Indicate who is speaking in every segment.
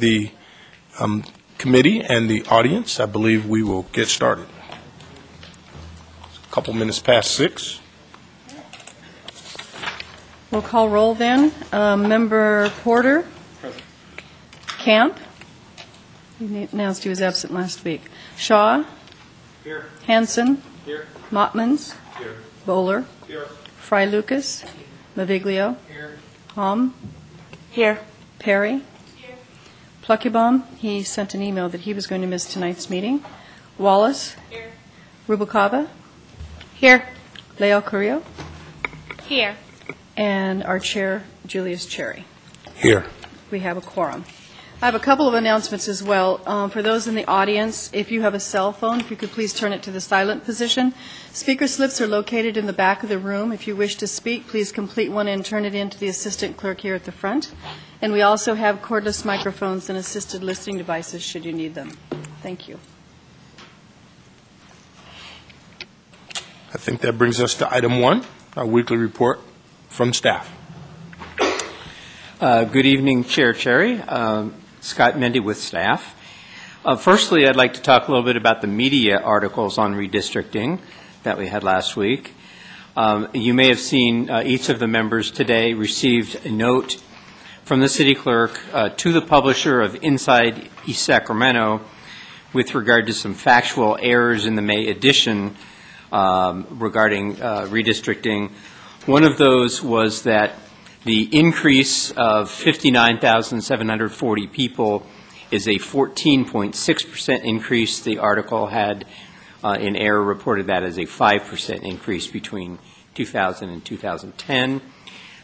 Speaker 1: of the um, committee and the audience, I believe we will get started. A Couple minutes past six.
Speaker 2: We'll call roll then. Uh, Member Porter? Camp? He announced he was absent last week. Shaw?
Speaker 3: Here.
Speaker 2: Hanson?
Speaker 3: Here.
Speaker 2: Motmans?
Speaker 3: Here.
Speaker 2: Bowler?
Speaker 3: Here.
Speaker 2: Fry Lucas? Maviglio?
Speaker 3: Here.
Speaker 2: Hom?
Speaker 4: Here.
Speaker 2: Perry? Pluckybaum, he sent an email that he was going to miss tonight's meeting. Wallace?
Speaker 4: Here.
Speaker 2: Rubalcava?
Speaker 4: Here.
Speaker 2: Leo Carrillo?
Speaker 4: Here.
Speaker 2: And our chair, Julius Cherry.
Speaker 1: Here.
Speaker 2: We have a quorum. I have a couple of announcements as well. Um, For those in the audience, if you have a cell phone, if you could please turn it to the silent position. Speaker slips are located in the back of the room. If you wish to speak, please complete one and turn it in to the assistant clerk here at the front. And we also have cordless microphones and assisted listening devices should you need them. Thank you.
Speaker 1: I think that brings us to item one, our weekly report from staff.
Speaker 3: Uh, Good evening, Chair Cherry. Um, Scott Mende with staff. Uh, Firstly, I'd like to talk a little bit about the media articles on redistricting that we had last week. Um, You may have seen uh, each of the members today received a note from the city clerk uh, to the publisher of Inside East Sacramento with regard to some factual errors in the May edition um, regarding uh, redistricting. One of those was that the increase of 59,740 people is a 14.6% increase. The article had, uh, in error, reported that as a 5% increase between 2000 and 2010.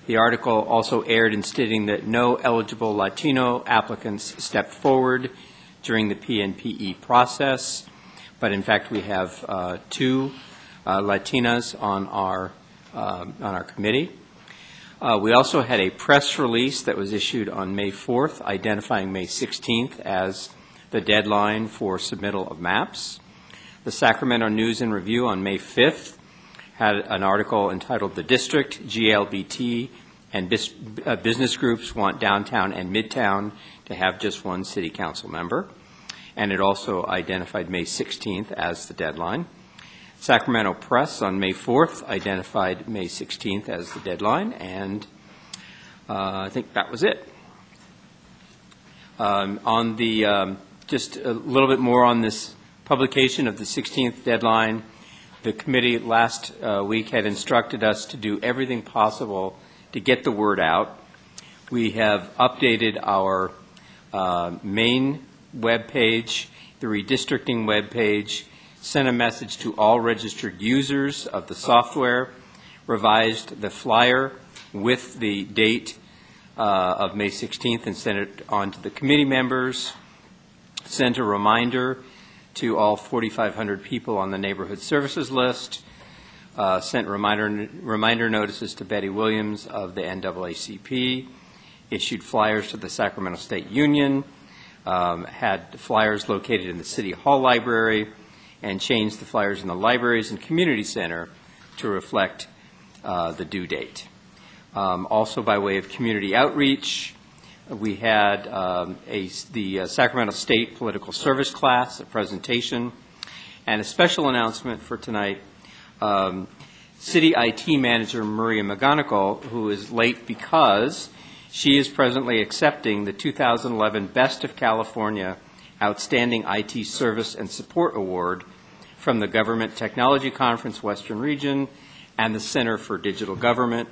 Speaker 3: The article also erred in stating that no eligible Latino applicants stepped forward during the PNPE process, but in fact, we have uh, two uh, Latinas on our, um, on our committee. Uh, We also had a press release that was issued on May 4th identifying May 16th as the deadline for submittal of maps. The Sacramento News and Review on May 5th had an article entitled "The District, GLBT, and uh, Business Groups Want Downtown and Midtown to Have Just One City Council Member," and it also identified May 16th as the deadline. Sacramento Press on May 4th identified May 16th as the deadline, and uh, I think that was it. Um, On the, um, just a little bit more on this publication of the 16th deadline, the committee last uh, week had instructed us to do everything possible to get the word out. We have updated our uh, main webpage, the redistricting webpage, sent a message to all registered users of the software, revised the flyer with the date uh, of May 16th and sent it on to the committee members, sent a reminder to all 4,500 people on the neighborhood services list, uh, sent reminder, reminder notices to Betty Williams of the NAACP, issued flyers to the Sacramento State Union, um, had flyers located in the City Hall Library, and change the flyers in the libraries and community center to reflect uh, the due date. Um, Also, by way of community outreach, we had um, a, the uh, Sacramento State Political Service class, a presentation, and a special announcement for tonight. Um, City IT Manager Maria MacGunigal, who is late because she is presently accepting the 2011 Best of California Outstanding IT Service and Support Award from the Government Technology Conference Western Region and the Center for Digital Government.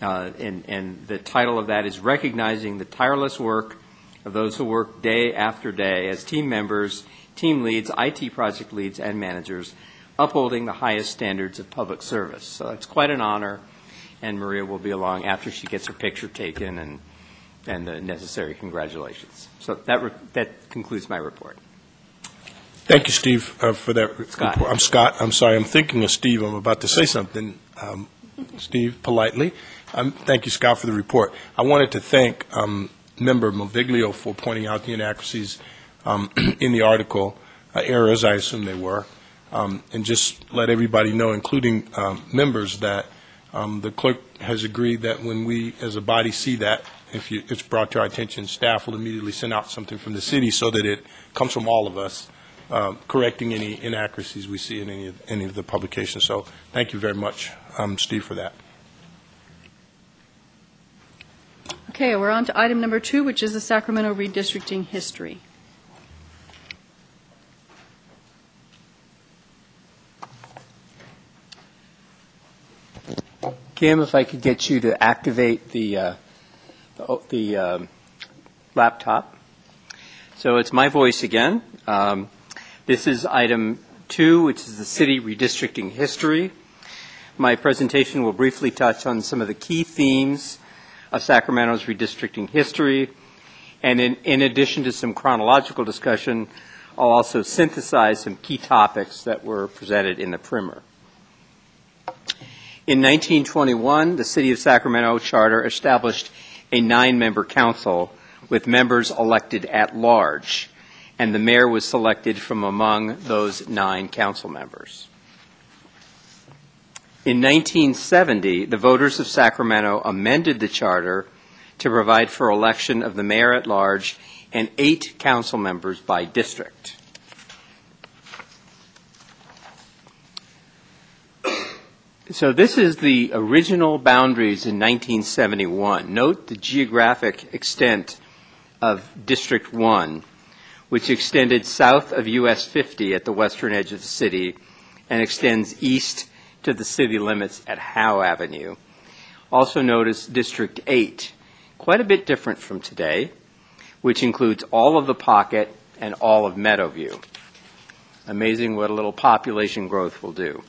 Speaker 3: Uh, And and the title of that is Recognizing the Tireless Work of Those Who Work Day After Day as Team Members, Team Leads, IT Project Leads, and Managers, upholding the highest standards of public service. So it's quite an honor, and Maria will be along after she gets her picture taken and and the necessary congratulations. So that re- that concludes my report.
Speaker 1: Thank you, Steve, uh, for that. re-
Speaker 3: Scott.
Speaker 1: report. I'm Scott, I'm sorry, I'm thinking of Steve, I'm about to say something, um, Steve, politely. Um, Thank you, Scott, for the report. I wanted to thank um, Member Maviglio for pointing out the inaccuracies um, in the article, uh, errors, I assume they were, um, and just let everybody know, including um, members, that um, the clerk has agreed that when we, as a body, see that, if you, it's brought to our attention, staff will immediately send out something from the city so that it comes from all of us, um, correcting any inaccuracies we see in any, of any of the publications. So thank you very much, um, Steve, for that.
Speaker 2: Okay, we're on to item number two, which is the Sacramento redistricting history.
Speaker 3: Kim, if I could get you to activate the, uh, the- the um, laptop. So it's my voice again. Um, This is item two, which is the city redistricting history. My presentation will briefly touch on some of the key themes of Sacramento's redistricting history. And in, in addition to some chronological discussion, I'll also synthesize some key topics that were presented in the primer. In 1921, the City of Sacramento Charter established a nine-member council with members elected at large, and the mayor was selected from among those nine council members. In 1970, the voters of Sacramento amended the charter to provide for election of the mayor at large and eight council members by district. So this is the original boundaries in 1971. Note the geographic extent of District 1, which extended south of US 50 at the western edge of the city and extends east to the city limits at Howe Avenue. Also notice District 8, quite a bit different from today, which includes all of the pocket and all of Meadowview. Amazing what a little population growth will do.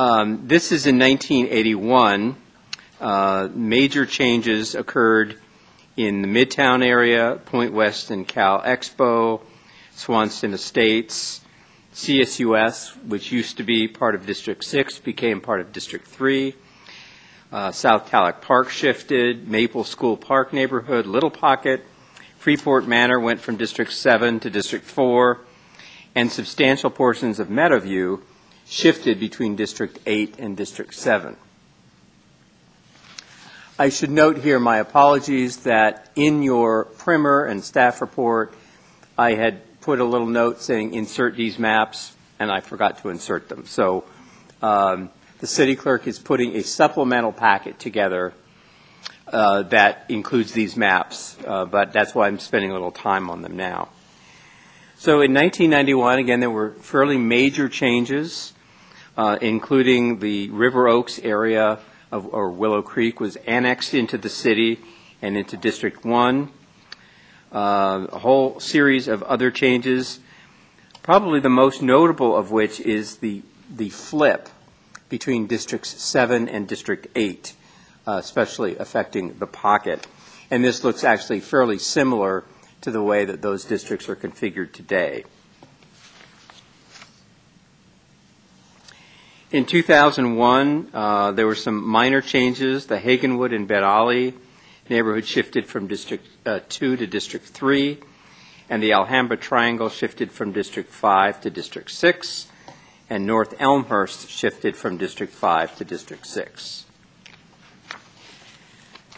Speaker 3: Um, This is in 1981. Uh, Major changes occurred in the Midtown area, Point West and Cal Expo, Swanston Estates, CSUS, which used to be part of District 6, became part of District 3. Uh, South Calic Park shifted, Maple School Park neighborhood, Little Pocket, Freeport Manor went from District 7 to District 4, and substantial portions of Meadowview shifted between District 8 and District 7. I should note here my apologies that in your primer and staff report, I had put a little note saying insert these maps, and I forgot to insert them. So um, the city clerk is putting a supplemental packet together uh, that includes these maps, uh, but that's why I'm spending a little time on them now. So in 1991, again, there were fairly major changes uh, including the River Oaks area of, or Willow Creek was annexed into the city and into District 1. Uh, a whole series of other changes, probably the most notable of which is the, the flip between Districts 7 and District 8, uh, especially affecting the pocket. And this looks actually fairly similar to the way that those districts are configured today. In 2001, uh, there were some minor changes. The Hagginwood and Ben Ali neighborhood shifted from District uh, 2 to District 3, and the Alhambra Triangle shifted from District 5 to District 6, and North Elmhurst shifted from District 5 to District 6.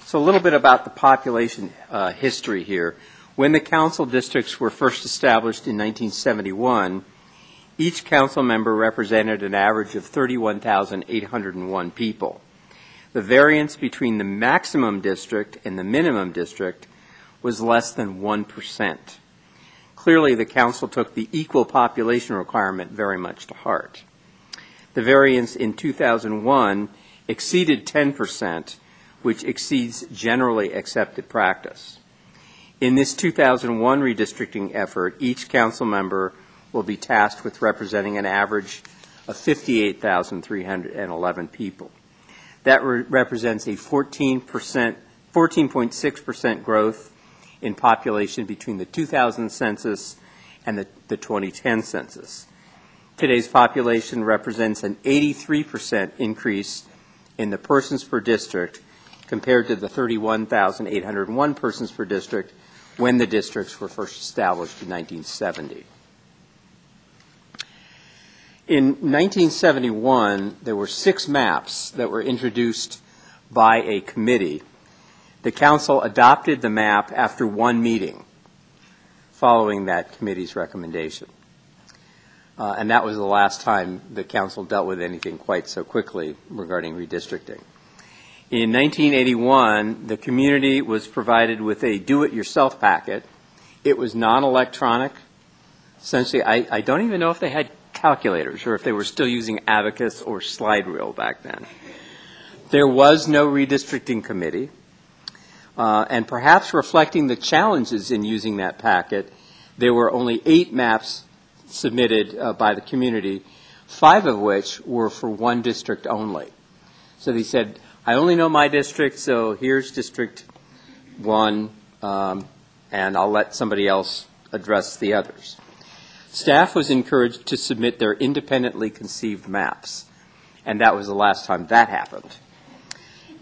Speaker 3: So a little bit about the population uh, history here. When the council districts were first established in 1971, each council member represented an average of 31,801 people. The variance between the maximum district and the minimum district was less than 1%. Clearly, the council took the equal population requirement very much to heart. The variance in 2001 exceeded 10%, which exceeds generally accepted practice. In this 2001 redistricting effort, each council member will be tasked with representing an average of 58,311 people. That re- represents a 14%, 14.6% growth in population between the 2000 census and the, the 2010 census. Today's population represents an 83% increase in the persons per district compared to the 31,801 persons per district when the districts were first established in 1970. In 1971, there were six maps that were introduced by a committee The council adopted the map after one meeting following that committee's recommendation. Uh, And that was the last time the council dealt with anything quite so quickly regarding redistricting. In 1981, the community was provided with a do-it-yourself packet. It was non-electronic. Essentially, I, I don't even know if they had calculators or if they were still using abacus or slide rule back then. There was no redistricting committee. Uh, and perhaps reflecting the challenges in using that packet, there were only eight maps submitted uh, by the community, five of which were for one district only. So they said, I only know my district, so here's District One, um, and I'll let somebody else address the others. Staff was encouraged to submit their independently conceived maps, and that was the last time that happened.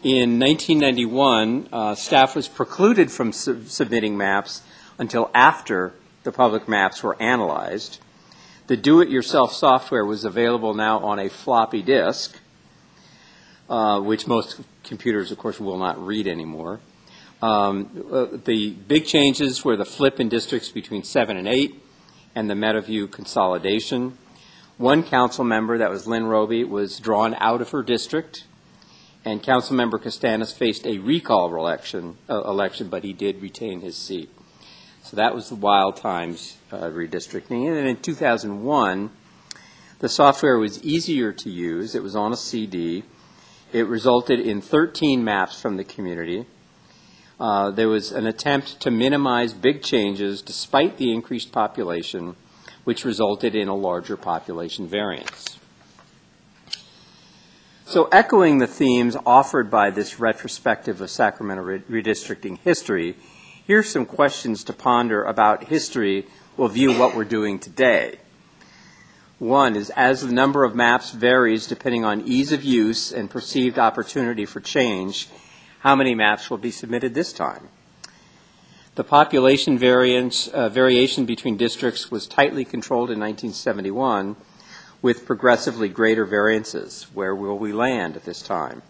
Speaker 3: In 1991, uh, staff was precluded from sub- submitting maps until after the public maps were analyzed. The do-it-yourself software was available now on a floppy disk, uh, which most computers, of course, will not read anymore. Um, uh, the big changes were the flip in districts between seven and eight and the Meadowview consolidation. One council member, that was Lynn Roby, was drawn out of her district, and Councilmember Kastanis faced a recall election, uh, election, but he did retain his seat. So that was the wild times uh, redistricting. And then in 2001, the software was easier to use. It was on a CD. It resulted in 13 maps from the community. Uh, there was an attempt to minimize big changes despite the increased population, which resulted in a larger population variance. So, echoing the themes offered by this retrospective of Sacramento re- redistricting history, here's some questions to ponder about history will view what we're doing today. One is as the number of maps varies depending on ease of use and perceived opportunity for change, how many maps will be submitted this time? The population variance, uh, variation between districts was tightly controlled in 1971 with progressively greater variances. Where will we land at this time?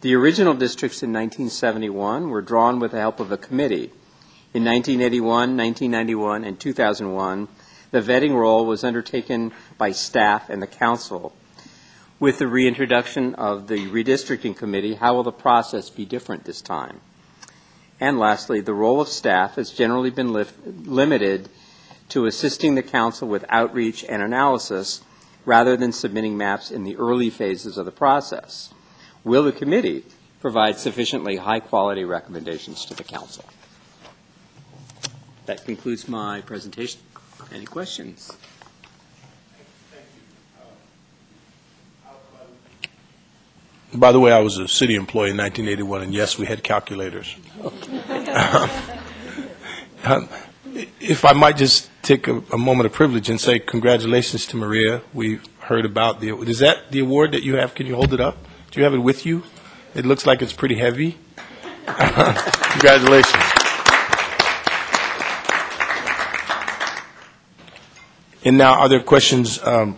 Speaker 3: The original districts in 1971 were drawn with the help of a committee. In 1981, 1991, and 2001, the vetting role was undertaken by staff and the council. With the reintroduction of the redistricting committee, how will the process be different this time? And lastly, the role of staff has generally been lif- limited to assisting the council with outreach and analysis rather than submitting maps in the early phases of the process. Will the committee provide sufficiently high-quality recommendations to the council? That concludes my presentation. Any questions?
Speaker 1: By the way, I was a city employee in 1981, and yes, we had calculators. Um, If I might just take a, a moment of privilege and say congratulations to Maria. We heard about the, is that the award that you have? Can you hold it up? Do you have it with you? It looks like it's pretty heavy. Congratulations. And now, are there questions um,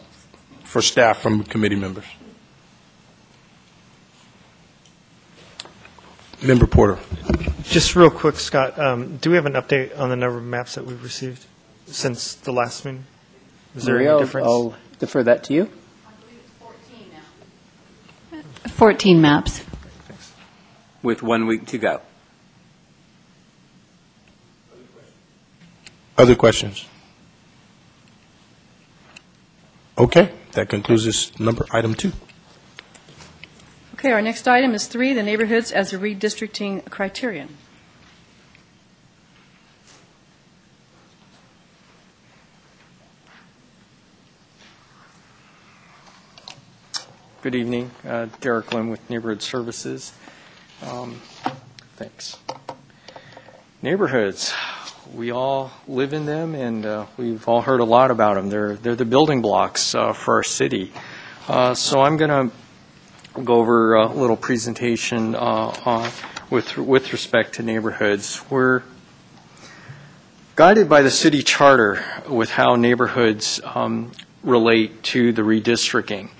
Speaker 1: for staff from committee members? Member Porter.
Speaker 5: Just real quick, Scott, um, do we have an update on the number of maps that we've received since the last meeting? Is there
Speaker 3: Maria,
Speaker 5: any
Speaker 3: I'll-
Speaker 5: difference?
Speaker 3: I'll defer that to you.
Speaker 6: 14 maps.
Speaker 3: With one week to go.
Speaker 1: Other questions? Okay, that concludes this number, item two.
Speaker 2: Okay, our next item is three, the neighborhoods as a redistricting criterion.
Speaker 7: Good evening. Uh, Derek Lynn with Neighborhood Services. Um, Thanks. Neighborhoods, we all live in them, and uh, we've all heard a lot about them. They're, they're the building blocks uh, for our city. Uh, So I'm going to go over a little presentation uh, uh, with, with respect to neighborhoods. We're guided by the city charter with how neighborhoods um, relate to the redistricting.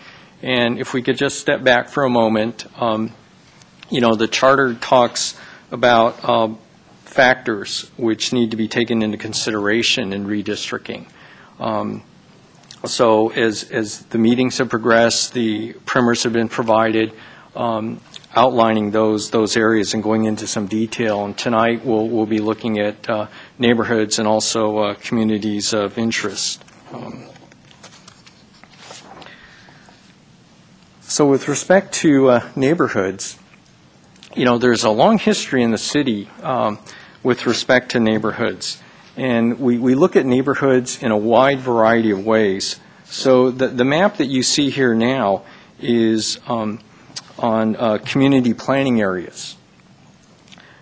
Speaker 7: And if we could just step back for a moment, um, you know, the charter talks about um, factors which need to be taken into consideration in redistricting. Um, So as, as the meetings have progressed, the primers have been provided, um, outlining those, those areas and going into some detail. And tonight, we'll, we'll be looking at uh, neighborhoods and also uh, communities of interest. Um, So with respect to uh, neighborhoods, you know, there's a long history in the city um, with respect to neighborhoods. And we, we look at neighborhoods in a wide variety of ways. So the, the map that you see here now is um, on uh, community planning areas.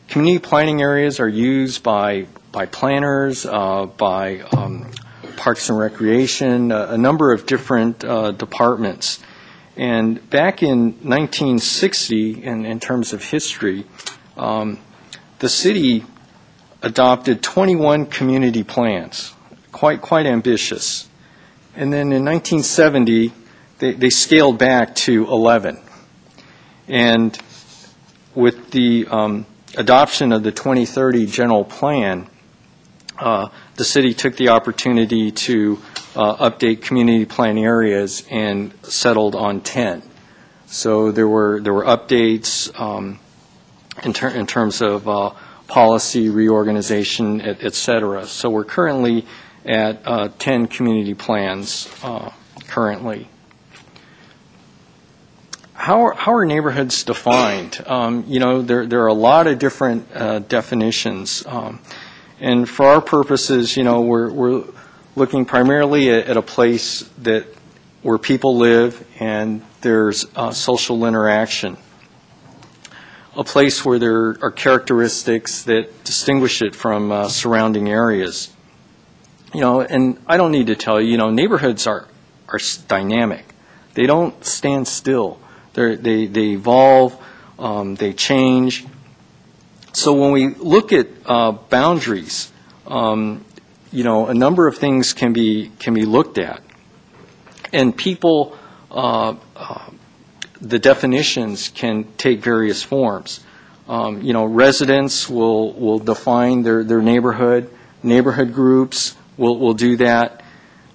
Speaker 7: Community planning areas are used by, by planners, uh, by um, Parks and Recreation, a, a number of different uh, departments. And back in 1960, in, in terms of history, um, the city adopted 21 community plans, quite, quite ambitious. And then in 1970, they, they scaled back to 11. And with the um, adoption of the 2030 general plan, uh, the city took the opportunity to uh, update community plan areas and settled on 10. So there were there were updates um, in, ter- in terms of uh, policy reorganization, et, et cetera. So we're currently at uh, 10 community plans uh, currently. How are, how are neighborhoods defined? Um, you know, there, there are a lot of different uh, definitions. Um, and for our purposes, you know, we're, we're looking primarily at, at a place that where people live and there's uh, social interaction. A place where there are characteristics that distinguish it from uh, surrounding areas. You know, and I don't need to tell you, you know, neighborhoods are, are dynamic. They don't stand still. They're, they, they evolve, um, they change. So when we look at uh, boundaries, um, you know, a number of things can be can be looked at, and people, uh, uh, the definitions can take various forms. Um, you know, residents will will define their their neighborhood. Neighborhood groups will will do that.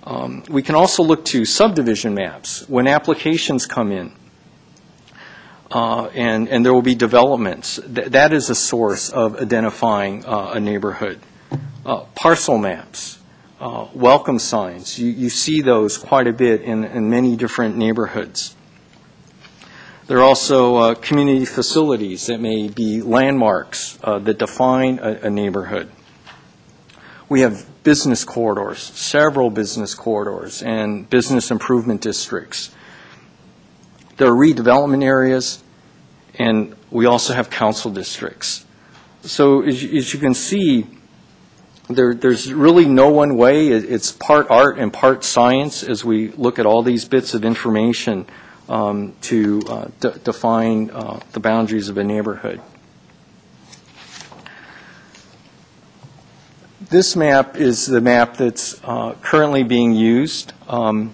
Speaker 7: Um, we can also look to subdivision maps when applications come in. Uh, and, and there will be developments. Th- that is a source of identifying uh, a neighborhood uh, parcel maps, uh, welcome signs. You, you see those quite a bit in, in many different neighborhoods. There are also uh, community facilities that may be landmarks uh, that define a, a neighborhood. We have business corridors, several business corridors, and business improvement districts. There are redevelopment areas, and we also have council districts. So as, you- as you can see, there, there's really no one way. It's part art and part science as we look at all these bits of information um, to uh, de- define uh, the boundaries of a neighborhood. This map is the map that's uh, currently being used um,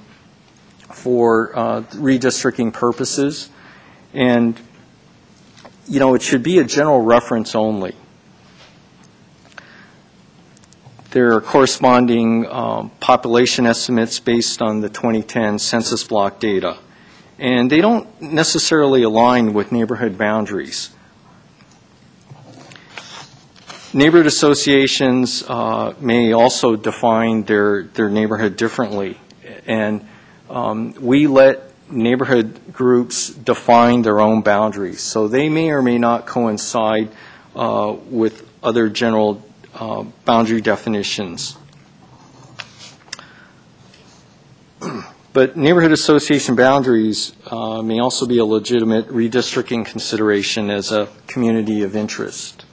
Speaker 7: for uh, redistricting purposes. And, you know, it should be a general reference only. There are corresponding um, population estimates based on the 2010 census block data, and they don't necessarily align with neighborhood boundaries. Neighborhood associations uh, may also define their, their neighborhood differently, and um, we let neighborhood groups define their own boundaries. So they may or may not coincide uh, with other general uh, boundary definitions. But neighborhood association boundaries uh, may also be a legitimate redistricting consideration as a community of interest.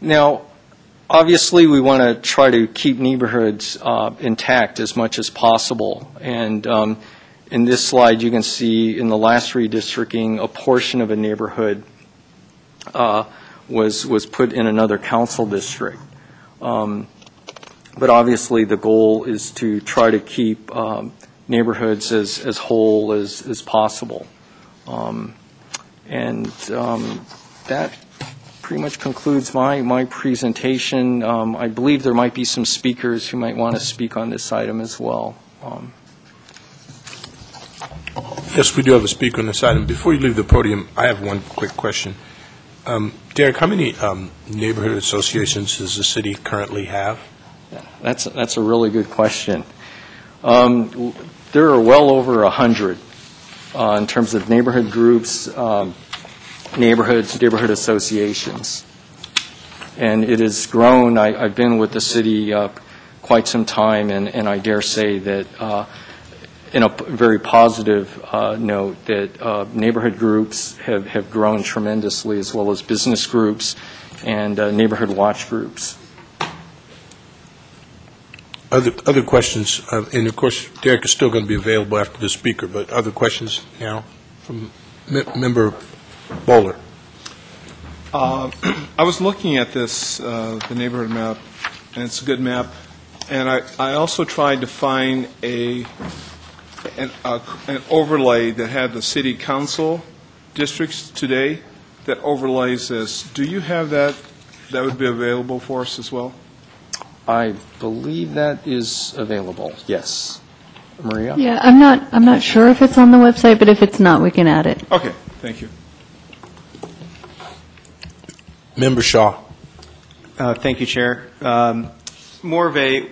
Speaker 7: Now, obviously, we want to try to keep neighborhoods uh, intact as much as possible. And um, in this slide, you can see in the last redistricting, a portion of a neighborhood uh, was, was put in another council district. Um, But obviously, the goal is to try to keep um, neighborhoods as, as whole as, as possible. Um, And um, that pretty much concludes my, my presentation. Um, I believe there might be some speakers who might want to speak on this item as well. Um,
Speaker 1: Yes, we do have a speaker on this item. Before you leave the podium, I have one quick question. Um, Derek, how many um, neighborhood associations does the city currently have?
Speaker 7: That's, that's a really good question. Um, There are well over a 100 uh, in terms of neighborhood groups, um, neighborhoods, neighborhood associations. And it has grown. I- I've been with the city uh, quite some time, and and I dare say that, uh, in a p- very positive uh, note, that uh, neighborhood groups have have grown tremendously, as well as business groups and uh, neighborhood watch groups.
Speaker 1: Other, other questions, uh, and of course, Derek is still going to be available after the speaker, but other questions now from Me- Member Bowler?
Speaker 8: Uh, I was looking at this, uh, the neighborhood map, and it's a good map, and I I also tried to find a, an a- an overlay that had the city council districts today that overlays this. Do you have that, that would be available for us as well?
Speaker 7: I believe that is available, yes. Maria?
Speaker 6: Yeah, I'm not, I'm not sure if it's on the website, but if it's not, we can add it.
Speaker 8: Okay, thank you.
Speaker 1: Member Shaw?
Speaker 9: Uh, Thank you, Chair. Um, More of a,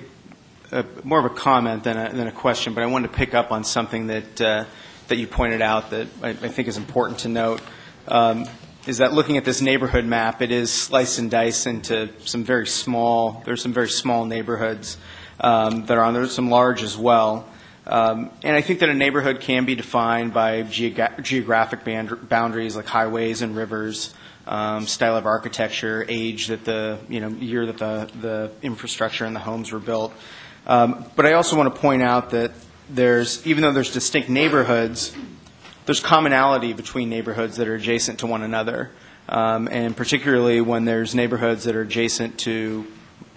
Speaker 9: more of a comment than a, than a question, but I wanted to pick up on something that, uh, that you pointed out that I, I think is important to note, um, is that looking at this neighborhood map, it is sliced and diced into some very small, there's some very small neighborhoods um, that are on there, some large as well. Um, And I think that a neighborhood can be defined by geogra- geographic band- boundaries like highways and rivers, um, style of architecture, age that the, you know, year that the, the infrastructure and the homes were built. Um, But I also want to point out that there's, even though there's distinct neighborhoods, there's commonality between neighborhoods that are adjacent to one another. Um, And particularly when there's neighborhoods that are adjacent to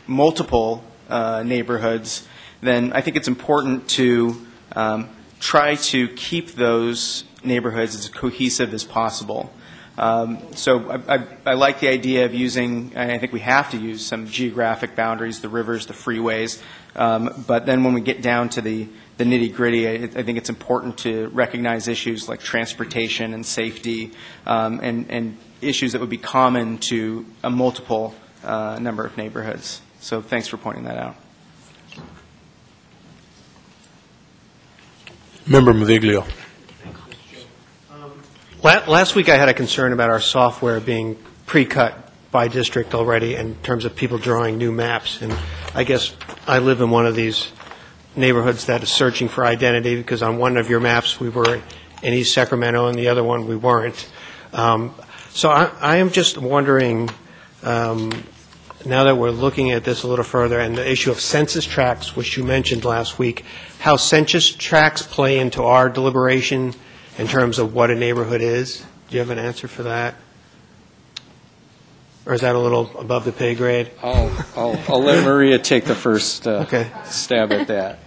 Speaker 9: multiple uh, neighborhoods, then I think it's important to um, try to keep those neighborhoods as cohesive as possible. Um, So I- I I like the idea of using, I think we have to use some geographic boundaries, the rivers, the freeways, Um, but then when we get down to the the nitty-gritty, I I think it's important to recognize issues like transportation and safety, um, and and issues that would be common to a multiple uh, number of neighborhoods. So thanks for pointing that out.
Speaker 1: Member Maviglio?
Speaker 10: La- Last week, I had a concern about our software being pre-cut by district already in terms of people drawing new maps. And I guess I live in one of these neighborhoods that is searching for identity because on one of your maps, we were in East Sacramento and the other one, we weren't. Um, So I I am just wondering, um, now that we're looking at this a little further, and the issue of census tracts, which you mentioned last week, how census tracts play into our deliberation in terms of what a neighborhood is? Do you have an answer for that? Or is that a little above the pay grade?
Speaker 7: I'll, I'll, I'll let Maria take the first uh,
Speaker 10: Okay.
Speaker 7: stab at that.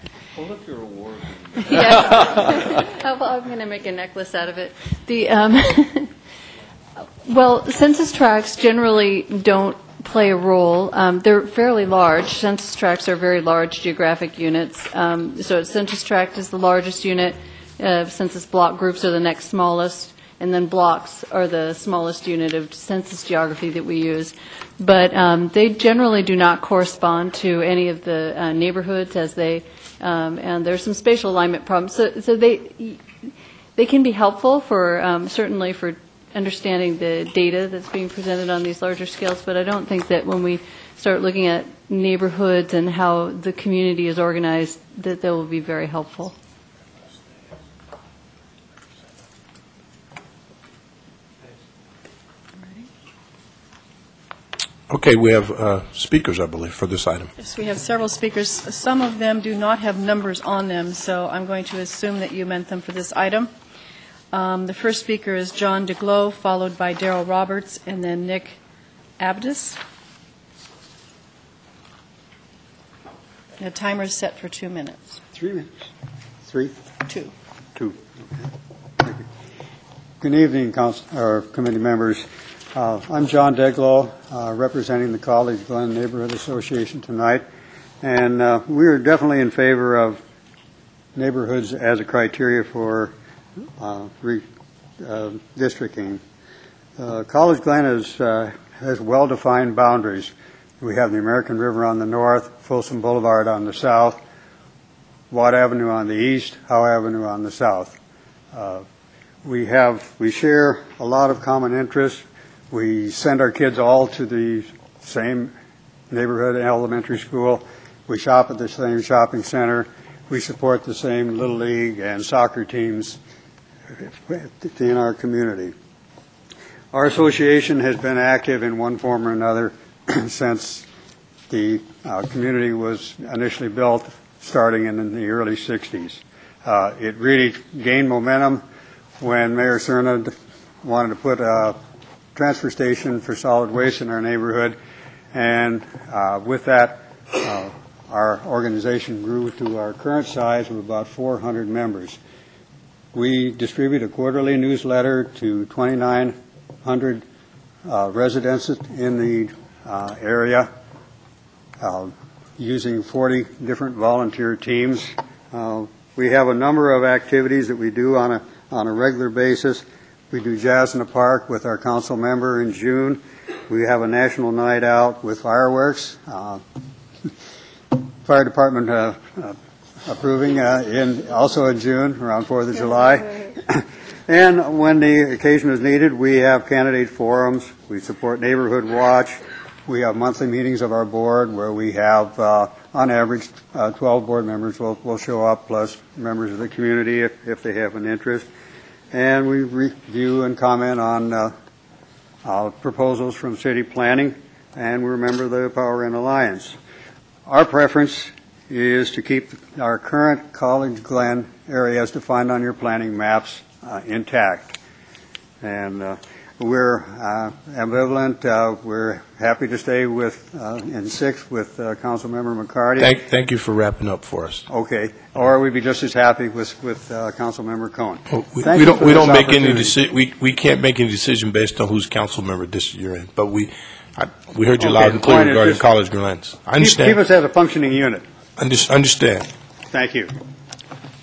Speaker 6: Yeah. Oh, well, I'm going to make a necklace out of it. The, um, well, census tracts generally don't play a role. Um, They're fairly large. Census tracts are very large geographic units. Um, So a census tract is the largest unit, census block groups are the next smallest, and then blocks are the smallest unit of census geography that we use. But um, they generally do not correspond to any of the uh, neighborhoods as they, um, and there's some spatial alignment problems. So, so they, they can be helpful for, um, certainly for understanding the data that's being presented on these larger scales, but I don't think that when we start looking at neighborhoods and how the community is organized, that they will be very helpful.
Speaker 1: Okay, we have uh, speakers, I believe, for this item.
Speaker 2: Yes, we have several speakers. Some of them do not have numbers on them, so I'm going to assume that you meant them for this item. Um, The first speaker is John DeGlow, followed by Daryl Roberts, and then Nick Avdis. The timer is set for two minutes.
Speaker 10: Three minutes.
Speaker 11: Three?
Speaker 2: Two.
Speaker 11: Two. Thank you. Good evening, council, or committee members. Uh, I'm John Deglow, uh, representing the College Glen Neighborhood Association tonight, and uh, we are definitely in favor of neighborhoods as a criteria for uh, re- uh, districting. Uh, College Glen is, has well-defined boundaries. We have the American River on the north, Folsom Boulevard on the south, Watt Avenue on the east, Howe Avenue on the south. We have, we share a lot of common interests. We send our kids all to the same neighborhood elementary school. We shop at the same shopping center. We support the same Little League and soccer teams in our community. Our association has been active in one form or another since the uh, community was initially built, starting in the early 60s. Uh, It really gained momentum when Mayor Serna wanted to put a transfer station for solid waste in our neighborhood, and uh, with that, uh, our organization grew to our current size of about 400 members. We distribute a quarterly newsletter to 2,900 uh, residents in the uh, area, uh, using 40 different volunteer teams. Uh, We have a number of activities that we do on a, on a regular basis. We do Jazz in the Park with our council member in June. We have a national night out with fireworks. Uh, Fire Department uh, uh, approving uh, in, also in June, around Fourth of July. And when the occasion is needed, we have candidate forums, we support Neighborhood Watch, we have monthly meetings of our board where we have, uh, on average, uh, 12 board members will, will show up, plus members of the community if, if they have an interest. And we review and comment on uh, proposals from city planning, and we remember the Power Inn Alliance. Our preference is to keep our current College Glen area as defined on your planning maps uh, intact. And uh, we're uh, ambivalent, uh, we're happy to stay with, uh, in six with uh, Councilmember McCarty.
Speaker 1: Thank, thank you for wrapping up for us.
Speaker 11: Okay, or we'd be just as happy with, with uh, Councilmember Cohn.
Speaker 1: Oh, We
Speaker 11: Thank
Speaker 1: we
Speaker 11: you
Speaker 1: don't,
Speaker 11: for
Speaker 1: we
Speaker 11: this
Speaker 1: don't make any
Speaker 11: opportunity.
Speaker 1: deci, we, we can't make any decision based on whose council member district you're in, but we, I- we heard you
Speaker 11: Okay,
Speaker 1: loud
Speaker 11: the
Speaker 1: and clear
Speaker 11: point is
Speaker 1: regarding
Speaker 11: just-
Speaker 1: College Glens. I
Speaker 11: Keep- Keep
Speaker 1: understand,
Speaker 11: us as a functioning unit.
Speaker 1: Unders- understand.
Speaker 11: Thank you.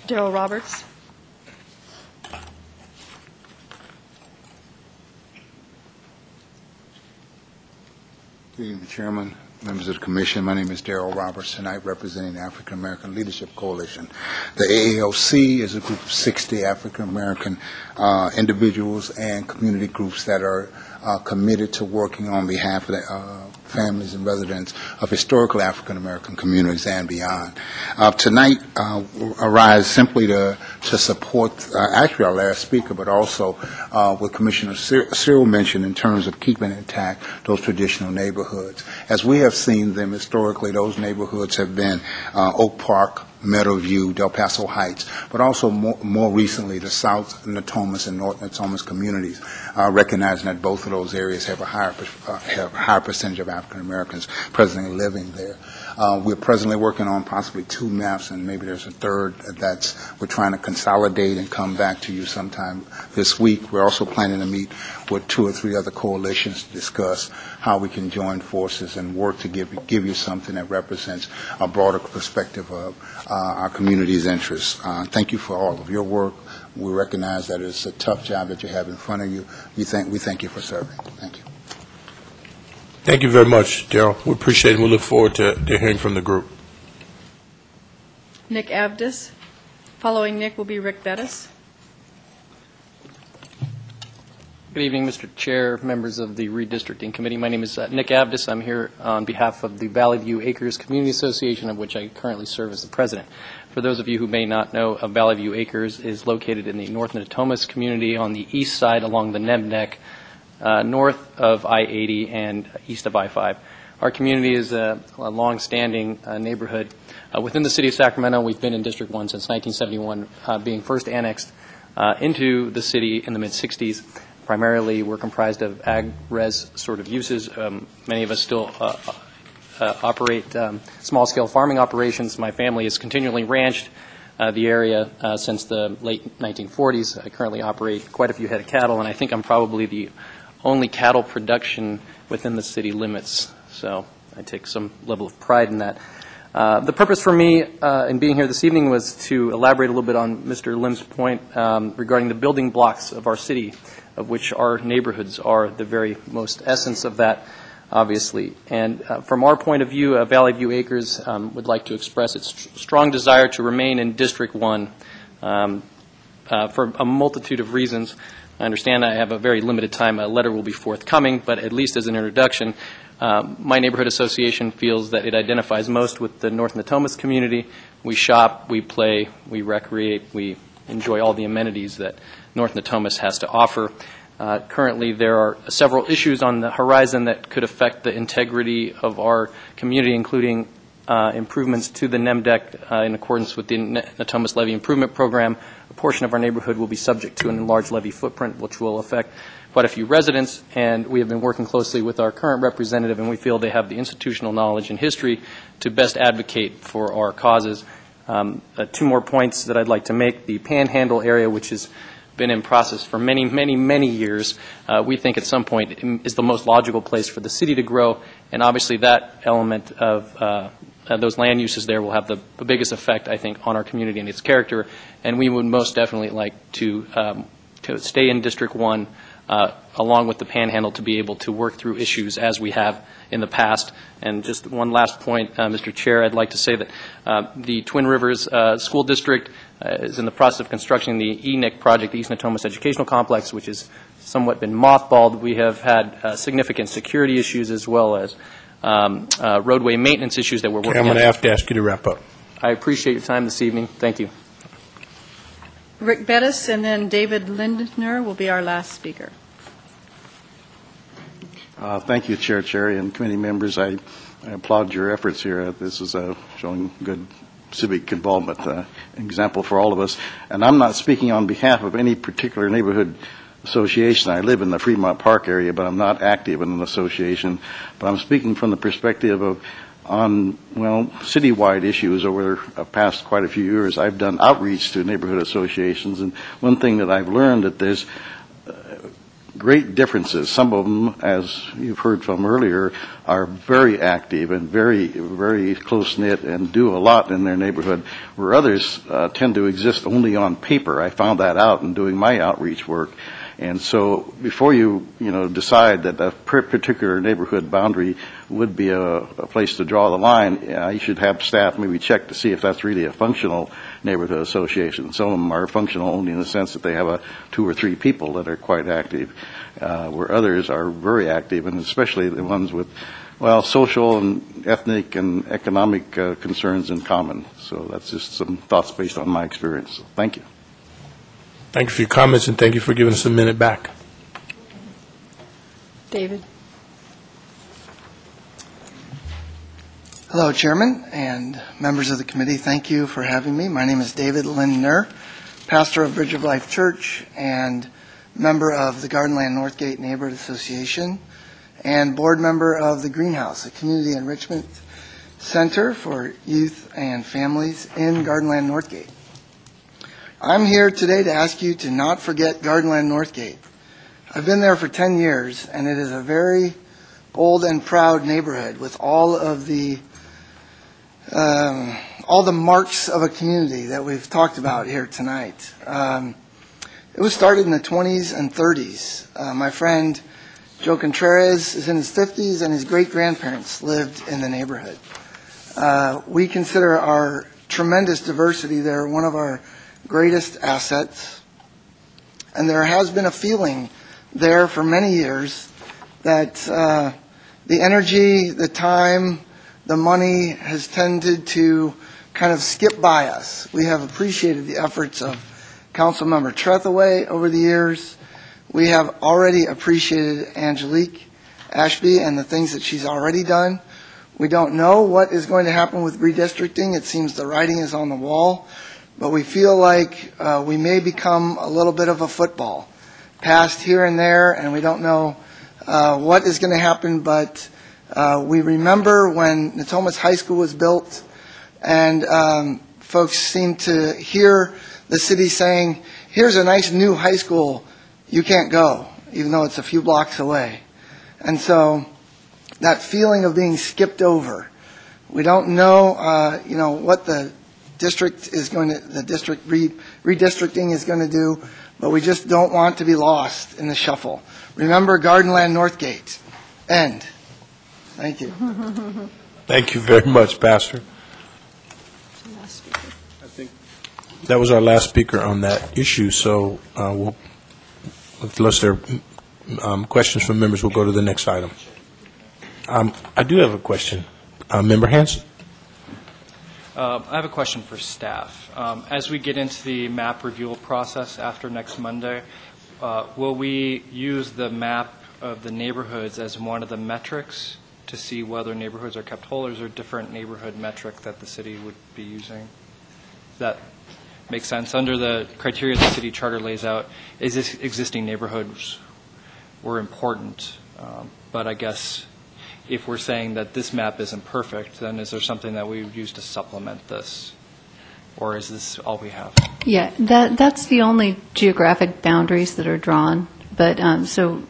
Speaker 2: Daryl Roberts.
Speaker 12: Good evening, Chairman, members of the Commission. My name is Darrell Roberts, tonight representing the African American Leadership Coalition. The AALC is a group of 60 African American uh, individuals and community groups that are uh, committed to working on behalf of the uh, families and residents of historical African American communities and beyond. Uh, Tonight uh, arrives simply to to support, uh, actually our last speaker, but also uh, what Commissioner Cyr- Cyril mentioned in terms of keeping intact those traditional neighborhoods. As we have seen them historically, those neighborhoods have been uh, Oak Park, Meadowview, Del Paso Heights, but also more, more recently the South Natomas and North Natomas communities, uh, recognizing that both of those areas have a higher, uh, have a higher percentage of African Americans presently living there. Uh, we're presently working on possibly two maps, and maybe there's a third that's we're trying to consolidate and come back to you sometime this week. We're also planning to meet with two or three other coalitions to discuss how we can join forces and work to give give you something that represents a broader perspective of uh, our community's interests. Uh, thank you for all of your work. We recognize that it's a tough job that you have in front of you. We thank we thank you for serving. Thank you.
Speaker 1: Thank you very much, Daryl. We appreciate it, and we look forward to, to hearing from the group.
Speaker 2: Nick Avdis. Following Nick will be Rick Bettis.
Speaker 13: Good evening, Mr. Chair, members of the Redistricting Committee. My name is uh, Nick Avdis. I'm here on behalf of the Valley View Acres Community Association, of which I currently serve as the president. For those of you who may not know, uh, Valley View Acres is located in the North Natomas community on the east side along the Neb Neck, uh, north of I-80 and east of I-5. Our community is a a long-standing uh, neighborhood. Uh, Within the city of Sacramento, we've been in District 1 since 1971, uh, being first annexed uh, into the city in the mid-'60s. Primarily, we're comprised of ag-res sort of uses. Um, Many of us still uh, uh, operate um, small-scale farming operations. My family has continually ranched uh, the area uh, since the late 1940s. I currently operate quite a few head of cattle, and I think I'm probably the only cattle production within the city limits. So I take some level of pride in that. Uh, The purpose for me uh, in being here this evening was to elaborate a little bit on Mr. Lim's point um, regarding the building blocks of our city, of which our neighborhoods are the very most essence of that, obviously. And uh, from our point of view, uh, Valley View Acres um, would like to express its str- strong desire to remain in District 1 um, uh, for a multitude of reasons. I understand I have a very limited time. A letter will be forthcoming, but at least as an introduction, um, my neighborhood association feels that it identifies most with the North Natomas community. We shop, we play, we recreate, we enjoy all the amenities that North Natomas has to offer. Uh, Currently, there are several issues on the horizon that could affect the integrity of our community, including uh, improvements to the NEMDEC uh, in accordance with the Natomas Levee Improvement Program. Portion of our neighborhood will be subject to an enlarged levee footprint, which will affect quite a few residents, and we have been working closely with our current representative, and we feel they have the institutional knowledge and history to best advocate for our causes. Um, uh, Two more points that I'd like to make. The Panhandle area, which has been in process for many, many, many years, uh, we think at some point is the most logical place for the city to grow, and obviously that element of uh, uh, those land uses there will have the the biggest effect, I think, on our community and its character, and we would most definitely like to um, to stay in District 1 uh, along with the Panhandle to be able to work through issues as we have in the past. And just one last point, uh, Mr. Chair, I'd like to say that uh, the Twin Rivers uh, School District uh, is in the process of constructing the ENIC project, the East Natomas Educational Complex, which has somewhat been mothballed. We have had uh, significant security issues as well as um, uh, roadway maintenance issues that we're working
Speaker 1: Okay,
Speaker 13: on.
Speaker 1: I'm going to have to ask you to wrap up.
Speaker 13: I appreciate your time this evening. Thank you.
Speaker 2: Rick Bettis, and then David Lindner will be our last speaker.
Speaker 14: Uh, Thank you, Chair Cherry and committee members. I I applaud your efforts here. Uh, This is uh, showing good civic involvement, uh, example for all of us. And I'm not speaking on behalf of any particular neighborhood association. I live in the Fremont Park area, but I'm not active in an association. But I'm speaking from the perspective of on, well, citywide issues over the past quite a few years. I've done outreach to neighborhood associations, and one thing that I've learned that there's great differences. Some of them, as you've heard from earlier, are very active and very, very close-knit and do a lot in their neighborhood, where others uh, tend to exist only on paper. I found that out in doing my outreach work. And so before you, you know, decide that a particular neighborhood boundary would be a, a place to draw the line, uh, you should have staff maybe check to see if that's really a functional neighborhood association. Some of them are functional only in the sense that they have a two or three people that are quite active, uh, where others are very active, and especially the ones with, well, social and ethnic and economic uh, concerns in common. So that's just some thoughts based on my experience. Thank you.
Speaker 1: Thank you for your comments, and thank you for giving us a minute back.
Speaker 2: David?
Speaker 15: Hello, Chairman and members of the committee. Thank you for having me. My name is David Lindner, pastor of Bridge of Life Church and member of the Gardenland Northgate Neighborhood Association and board member of the Greenhouse, a community enrichment center for youth and families in Gardenland Northgate. I'm here today to ask you to not forget Gardenland Northgate. I've been there for 10 years, and it is a very old and proud neighborhood with all of the um, all the marks of a community that we've talked about here tonight. Um, it was started in the 20s and 30s. Uh, my friend Joe Contreras is in his 50s, and his great grandparents lived in the neighborhood. Uh, we consider our tremendous diversity there one of our greatest assets. And there has been a feeling there for many years that uh, the energy, the time, the money has tended to kind of skip by us. We have appreciated the efforts of Councilmember Tretheway over the years. We have already appreciated Angelique Ashby and the things that she's already done. We don't know what is going to happen with redistricting. It seems the writing is on the wall but we feel like uh, we may become a little bit of a football, passed here and there, and we don't know uh, what is going to happen. But uh, we remember when Natomas High School was built, and um, folks seemed to hear the city saying, here's a nice new high school, you can't go, even though it's a few blocks away. And so that feeling of being skipped over, we don't know, uh, you know, what the district is going to, the district re- redistricting is going to do, but we just don't want to be lost in the shuffle. Remember Gardenland Northgate. End. Thank you.
Speaker 1: Thank you very much, Pastor. I think that was our last speaker on that issue, so uh, we'll, unless there are um, questions from members, we'll go to the next item. Um, I do have a question. Uh, Member Hanson?
Speaker 16: Uh, I have a question for staff. Um, As we get into the map review process after next Monday, uh, will we use the map of the neighborhoods as one of the metrics to see whether neighborhoods are kept whole, or is there a different neighborhood metric that the city would be using? That make sense? Under the criteria the city charter lays out, is this existing neighborhoods were important, um, but I guess if we're saying that this map isn't perfect, then is there something that we would use to supplement this? Or is this all we have?
Speaker 6: Yeah, that, that's the only geographic boundaries that are drawn, but, um, so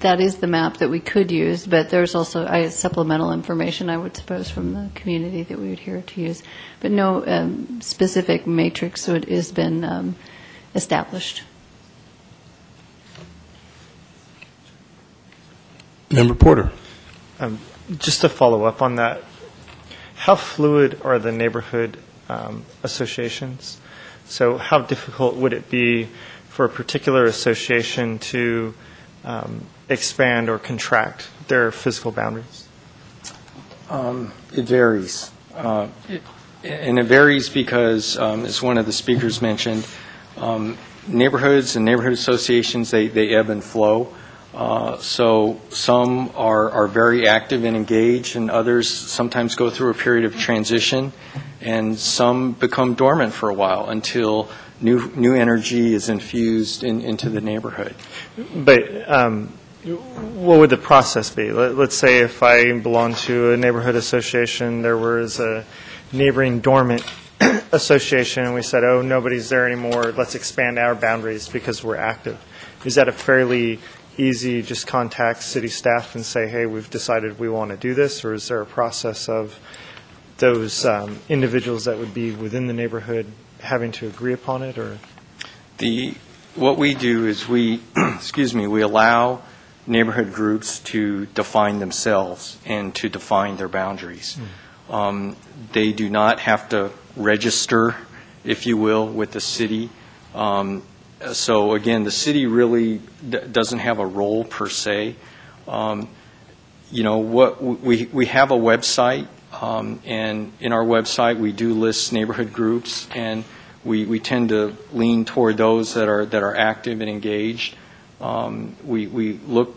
Speaker 6: that is the map that we could use, but there's also uh, supplemental information, I would suppose, from the community that we would hear to use. But no um, specific matrix would- has been um, established.
Speaker 1: Member Porter?
Speaker 5: Um, Just to follow up on that, how fluid are the neighborhood um, associations? So how difficult would it be for a particular association to um, expand or contract their physical boundaries?
Speaker 7: Um, It varies. Uh, it- And it varies because, um, as one of the speakers mentioned, um, neighborhoods and neighborhood associations, they they ebb and flow. Uh, So some are are very active and engaged, and others sometimes go through a period of transition, and some become dormant for a while until new new energy is infused in- into the neighborhood.
Speaker 5: But um, what would the process be? Let- Let's say if I belong to a neighborhood association, there was a neighboring dormant association, and we said, oh, nobody's there anymore, let's expand our boundaries because we're active. Is that a fairly easy, just contact city staff and say, hey, we've decided we want to do this? Or is there a process of those um, individuals that would be within the neighborhood having to agree upon it, or?
Speaker 7: The, what we do is we, excuse me, we allow neighborhood groups to define themselves and to define their boundaries. Um, They do not have to register, if you will, with the city. Um, So again, the city really d- doesn't have a role per se. Um, You know, what, we, we have a website, um, and in our website, we do list neighborhood groups, and we, we tend to lean toward those that are, that are active and engaged. Um, We, we look,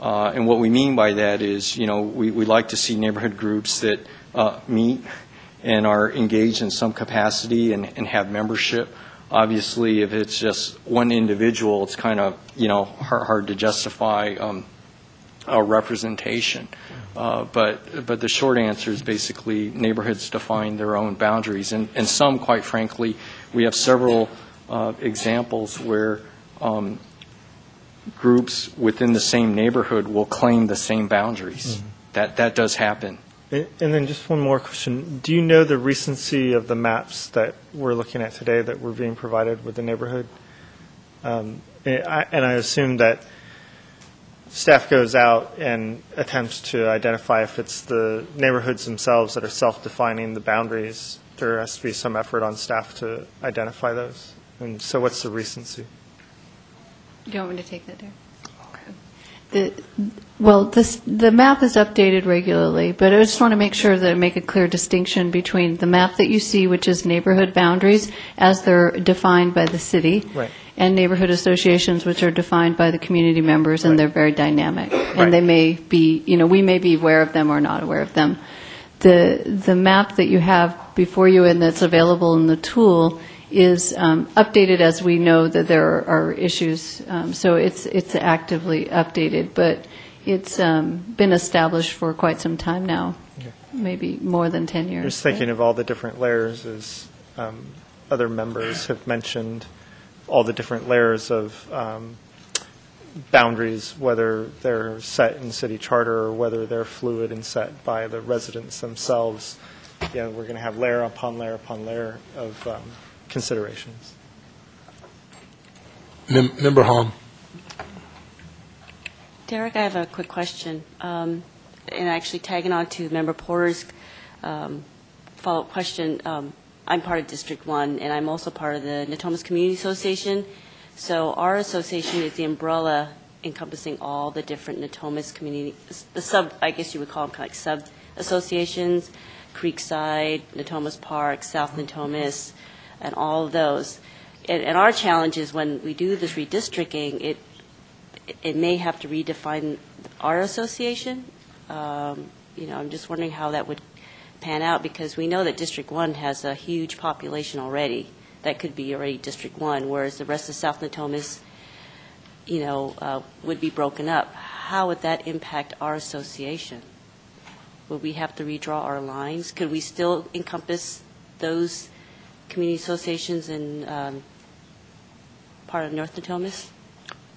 Speaker 7: uh, and what we mean by that is, you know, we, we like to see neighborhood groups that uh, meet and are engaged in some capacity and, and have membership. Obviously, if it's just one individual, it's kind of, you know, hard, hard to justify um, a representation. Uh, But, but the short answer is basically neighborhoods define their own boundaries. And, and some, quite frankly, we have several uh, examples where um, groups within the same neighborhood will claim the same boundaries. That, that does happen.
Speaker 5: And and then just one more question. Do you know the recency of the maps that we're looking at today that were being provided with the neighborhood? Um, And I and I assume that staff goes out and attempts to identify if it's the neighborhoods themselves that are self-defining the boundaries. There has to be some effort on staff to identify those. And so what's the recency?
Speaker 6: Do you want me to take that, Derek? The, well, this, the map is updated regularly, but I just want to make sure that I make a clear distinction between the map that you see, which is neighborhood boundaries, as they're defined by the city,
Speaker 5: Right.
Speaker 6: and neighborhood associations, which are defined by the community members, and they're very dynamic.
Speaker 5: Right.
Speaker 6: And they may be, you know, we may be aware of them or not aware of them. The, the map that you have before you and that's available in the tool is um, updated as we know that there are issues. Um, So it's, it's actively updated, but it's um, been established for quite some time now. maybe more than 10 years.
Speaker 5: Just thinking of all the different layers, as um, other members have mentioned, all the different layers of um, boundaries, whether they're set in city charter or whether they're fluid and set by the residents themselves. You know, we're going to have layer upon layer upon layer of um, considerations.
Speaker 1: Mem- Member Hom.
Speaker 17: Derek, I have a quick question, um, and actually tagging on to Member Porter's um, follow-up question. Um, I'm part of District 1, and I'm also part of the Natomas Community Association. So our association is the umbrella encompassing all the different Natomas community, the sub, I guess you would call them kind of like sub-associations, Creekside, Natomas Park, South Natomas, and all of those. And, and our challenge is when we do this redistricting, it it may have to redefine our association. Um, You know, I'm just wondering how that would pan out, because we know that District 1 has a huge population already. That could be already District 1, whereas the rest of South Natomas, you know, uh, would be broken up. How would that impact our association? Would we have to redraw our lines? Could we still encompass those community associations in um, part of North Natomas?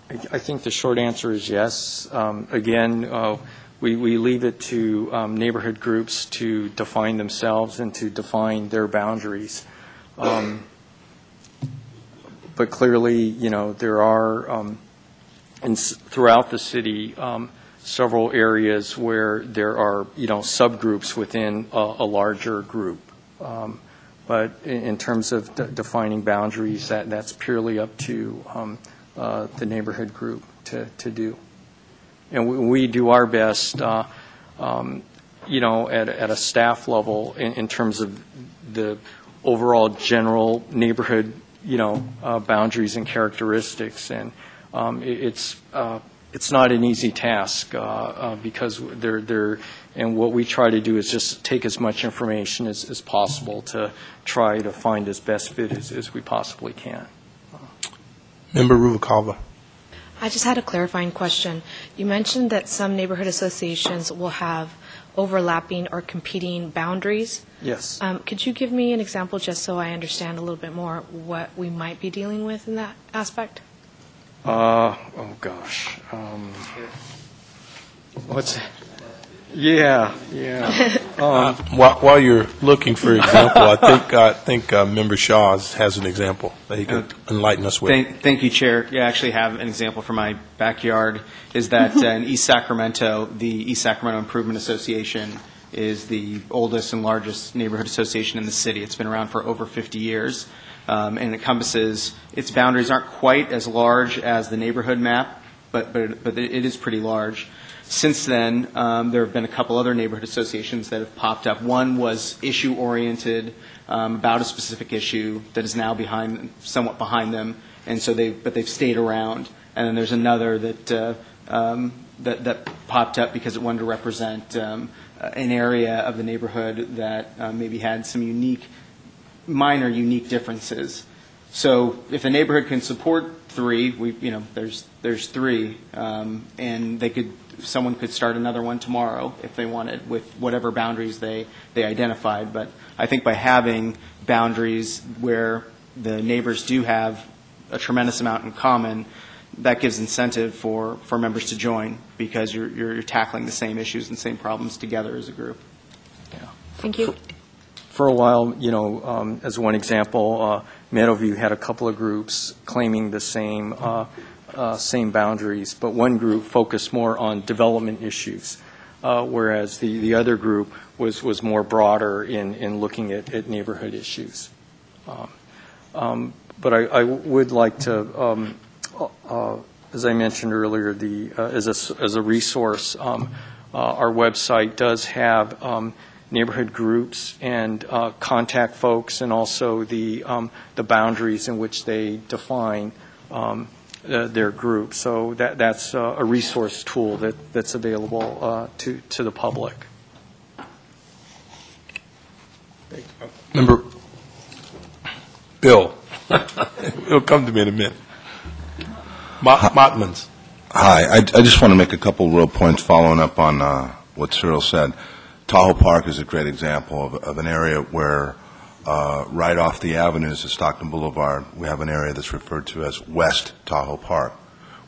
Speaker 7: I- I think the short answer is yes. Um, Again, uh, we we leave it to um, neighborhood groups to define themselves and to define their boundaries. Um, But clearly, you know, there are, um, in s- throughout the city, um, several areas where there are, you know, subgroups within a a larger group. Um, But in terms of de- defining boundaries, that that's purely up to um, uh, the neighborhood group to, to do. And we, we do our best, uh, um, you know, at, at a staff level in, in terms of the overall general neighborhood, you know, uh, boundaries and characteristics. And um, it, it's, uh, it's not an easy task uh, uh, because they're, they're, and what we try to do is just take as much information as, as possible to try to find as best fit as, as we possibly can.
Speaker 1: Member Rubalcava.
Speaker 4: I just had a clarifying question. You mentioned that some neighborhood associations will have overlapping or competing boundaries.
Speaker 7: Yes.
Speaker 4: Um, Could you give me an example, just so I understand a little bit more what we might be dealing with in that aspect?
Speaker 7: Uh, oh gosh. Um, what's that? Yeah, yeah.
Speaker 1: Uh, While while you're looking for example, I think, I think uh, Member Shaws has an example that he could enlighten us with.
Speaker 9: Thank, thank you, Chair. Yeah, I actually have an example from my backyard, is that uh, in East Sacramento, the East Sacramento Improvement Association is the oldest and largest neighborhood association in the city. It's been around for over 50 years, um, and it encompasses, its boundaries aren't quite as large as the neighborhood map, but, but, but it is pretty large. Since then, um, there have been a couple other neighborhood associations that have popped up. One was issue-oriented, um, about a specific issue that is now behind, somewhat behind them, and so they, but they've stayed around. And then there's another that, uh, um, that, that popped up because it wanted to represent um, an area of the neighborhood that uh, maybe had some unique, minor unique differences. So if a neighborhood can support three, we, you know, there's, there's three, um, and they could, someone could start another one tomorrow if they wanted, with whatever boundaries they, they identified. But I think by having boundaries where the neighbors do have a tremendous amount in common, that gives incentive for, for members to join, because you're, you're tackling the same issues and same problems together as a group.
Speaker 4: Thank you.
Speaker 7: For a while, you know, um, as one example, uh, Meadowview had a couple of groups claiming the same, uh, uh, same boundaries, but one group focused more on development issues, uh, whereas the, the other group was, was more broader in, in looking at, at neighborhood issues. Um, um, But I, I would like to, um, uh, as I mentioned earlier, the, uh, as a, as a resource, um, uh, our website does have um, neighborhood groups and uh, contact folks, and also the, um, the boundaries in which they define um, uh, their group. So that, that's uh, a resource tool that, that's available uh, to, to the public.
Speaker 1: Member Bill. It'll come to me in a minute. Mott- Mottmans.
Speaker 18: Hi, I, I just want to make a couple real points following up on uh, what Cyril said. Tahoe Park is a great example of, of an area where, uh, right off the avenues of Stockton Boulevard, we have an area that's referred to as West Tahoe Park,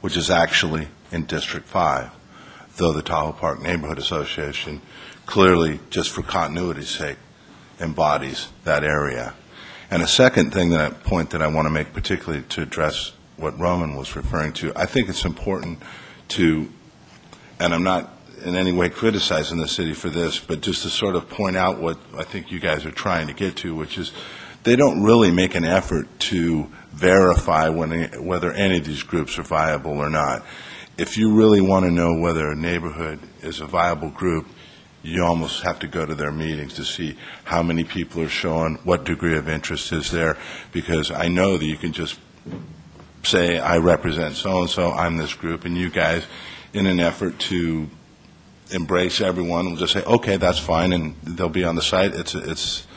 Speaker 18: which is actually in District 5, though the Tahoe Park Neighborhood Association clearly, just for continuity's sake, embodies that area. And a second thing that point that I want to make, particularly to address what Roman was referring to, I think it's important to, and I'm not in any way criticizing the city for this, but just to sort of point out what I think you guys are trying to get to, which is they don't really make an effort to verify when, whether any of these groups are viable or not. If you really want to know whether a neighborhood is a viable group, you almost have to go to their meetings to see how many people are showing, what degree of interest is there, because I know that you can just say, I represent so-and-so, I'm this group, and you guys, in an effort to embrace everyone, We'll just say, okay, that's fine, and they'll be on the site. It's, it's,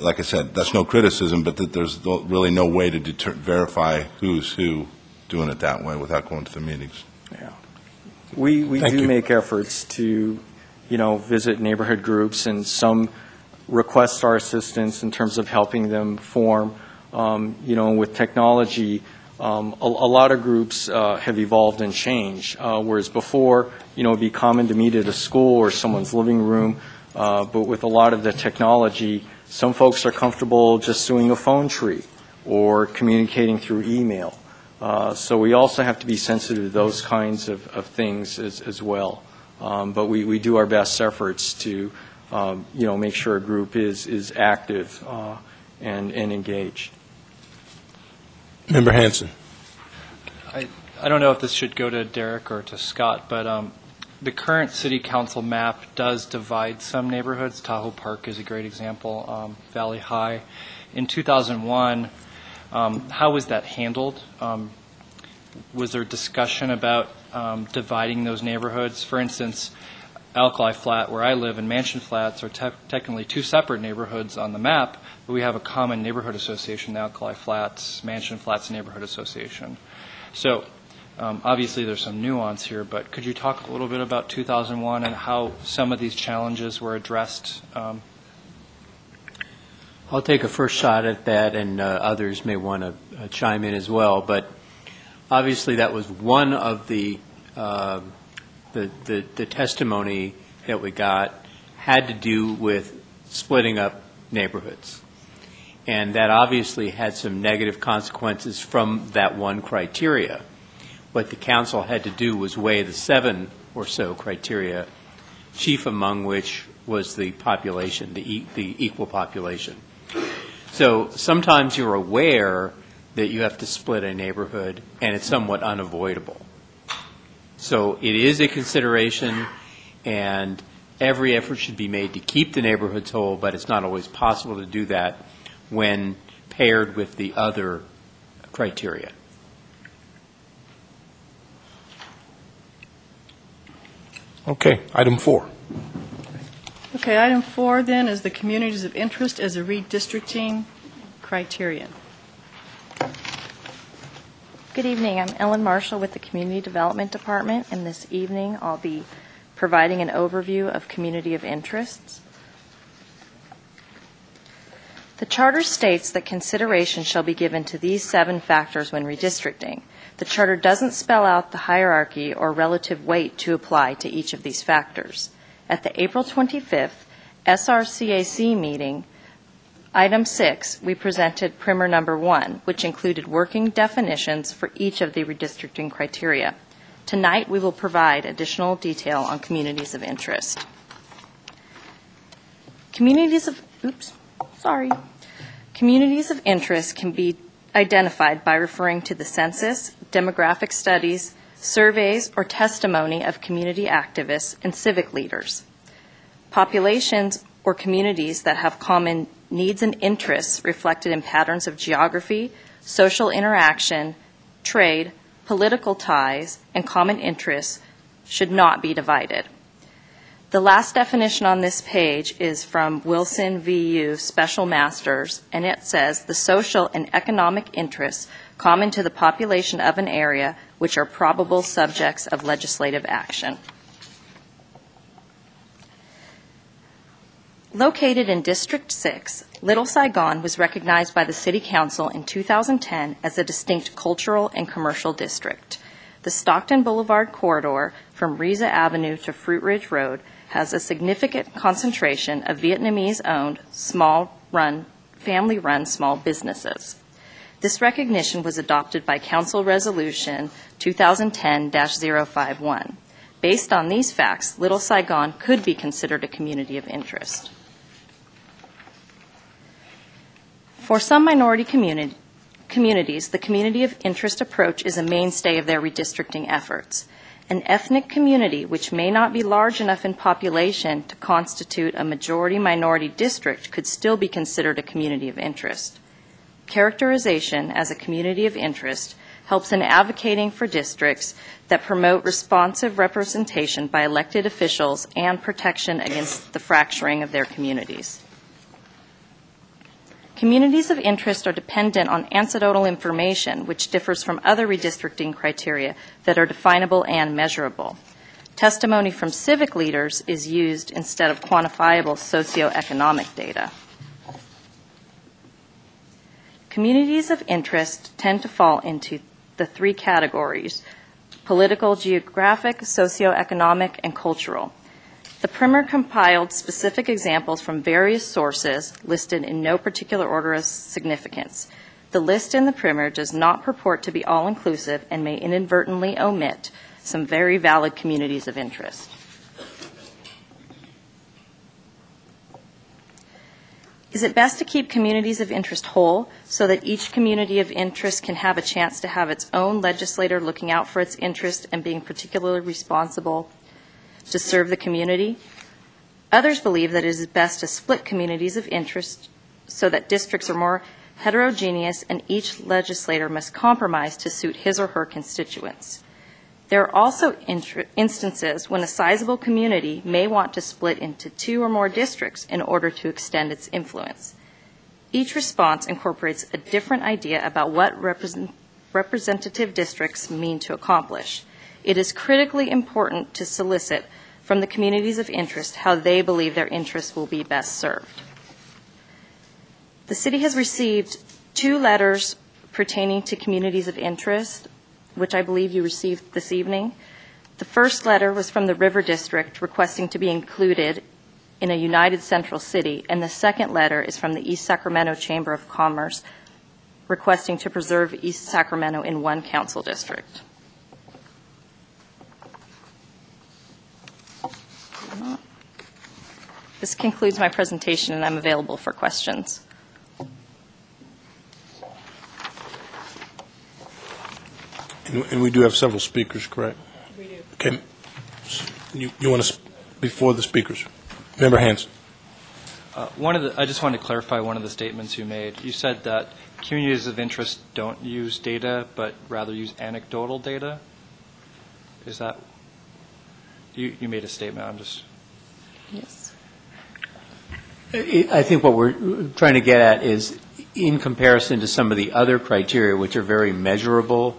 Speaker 18: like I said, that's no criticism, but that there's no- really no way to deter, verify who's who doing it that way without going to the meetings. Yeah.
Speaker 7: We, we
Speaker 18: Thank
Speaker 7: do
Speaker 18: you.
Speaker 7: make efforts to, you know, visit neighborhood groups, and some request our assistance in terms of helping them form. Um, You know, with technology, um, a, a lot of groups uh, have evolved and changed, uh, whereas before, you know, it'd be common to meet at a school or someone's living room, uh, but with a lot of the technology, some folks are comfortable just doing a phone tree or communicating through email. Uh, So we also have to be sensitive to those kinds of, of things as, as well. Um, But we, we do our best efforts to, um, you know, make sure a group is, is active uh, and, and engaged.
Speaker 1: Member Hanson.
Speaker 16: I, I don't know if this should go to Derek or to Scott, but um, the current city council map does divide some neighborhoods. Tahoe Park is a great example, um, Valley High. In 2001, um, how was that handled? Um, Was there discussion about um, dividing those neighborhoods? For instance, Alkali Flat, where I live, and Mansion Flats are te- technically two separate neighborhoods on the map, we have a common neighborhood association, the Alkali Flats, Mansion Flats Neighborhood Association. So um, obviously, there's some nuance here, but could you talk a little bit about 2001 and how some of these challenges were addressed? Um,
Speaker 3: I'll take a first shot at that, and uh, others may want to chime in as well. But obviously, that was one of the, uh, the, the the testimony that we got had to do with splitting up neighborhoods. And that obviously had some negative consequences from that one criteria. What the council had to do was weigh the seven or so criteria, chief among which was the population, the, e- the equal population. So sometimes you're aware that you have to split a neighborhood, and it's somewhat unavoidable. So it is a consideration, and every effort should be made to keep the neighborhoods whole, but it's not always possible to do that when paired with the other criteria.
Speaker 1: Okay, item four.
Speaker 2: Okay, item four then is the communities of interest as a redistricting criterion.
Speaker 19: Good evening. I'm Ellen Marshall with the Community Development Department, and this evening I'll be providing an overview of community of interests. The Charter states that consideration shall be given to these seven factors when redistricting. The Charter doesn't spell out the hierarchy or relative weight to apply to each of these factors. At the April 25th SRCAC meeting, Item six, we presented primer number one, which included working definitions for each of the redistricting criteria. Tonight, we will provide additional detail on communities of interest. Communities of, oops, sorry. Communities of interest can be identified by referring to the census, demographic studies, surveys, or testimony of community activists and civic leaders. Populations or communities that have common needs and interests reflected in patterns of geography, social interaction, trade, political ties, and common interests should not be divided. The last definition on this page is from Wilson v. Eu Special Masters, and it says the social and economic interests common to the population of an area which are probable subjects of legislative action. Located in District 6, Little Saigon was recognized by the City Council in 2010 as a distinct cultural and commercial district. The Stockton Boulevard corridor from Riza Avenue to Fruitridge Road has a significant concentration of Vietnamese-owned, small-run, family-run small businesses. This recognition was adopted by Council Resolution 2010-051. Based on these facts, Little Saigon could be considered a community of interest. For some minority communi- communities, the community of interest approach is a mainstay of their redistricting efforts. An ethnic community which may not be large enough in population to constitute a majority minority district could still be considered a community of interest. Characterization as a community of interest helps in advocating for districts that promote responsive representation by elected officials and protection against the fracturing of their communities. Communities of interest are dependent on anecdotal information, which differs from other redistricting criteria that are definable and measurable. Testimony from civic leaders is used instead of quantifiable socioeconomic data. Communities of interest tend to fall into the three categories political, geographic, socioeconomic, and cultural. The primer compiled specific examples from various sources listed in no particular order of significance. The list in the primer does not purport to be all inclusive and may inadvertently omit some very valid communities of interest. Is it best to keep communities of interest whole so that each community of interest can have a chance to have its own legislator looking out for its interest and being particularly responsible to serve the community? Others believe that it is best to split communities of interest so that districts are more heterogeneous and each legislator must compromise to suit his or her constituents. There are also instances when a sizable community may want to split into two or more districts in order to extend its influence. Each response incorporates a different idea about what represent- representative districts mean to accomplish. It is critically important to solicit from the communities of interest how they believe their interests will be best served. The city has received two letters pertaining to communities of interest which I believe you received this evening. The first letter was from the River District requesting to be included in a united central city, and the second letter is from the East Sacramento Chamber of Commerce requesting to preserve East Sacramento in one council district. This concludes my presentation, and I'm available for questions.
Speaker 1: And and we do have several speakers, correct? We do. Okay. You, you want to, before the speakers? Member Hanson.
Speaker 16: Uh, One of the, I just wanted to clarify one of the statements you made. You said that communities of interest don't use data, but rather use anecdotal data. Is that, you, you made a statement, I'm just,
Speaker 19: Yes.
Speaker 3: I I think what we're trying to get at is, in comparison to some of the other criteria, which are very measurable,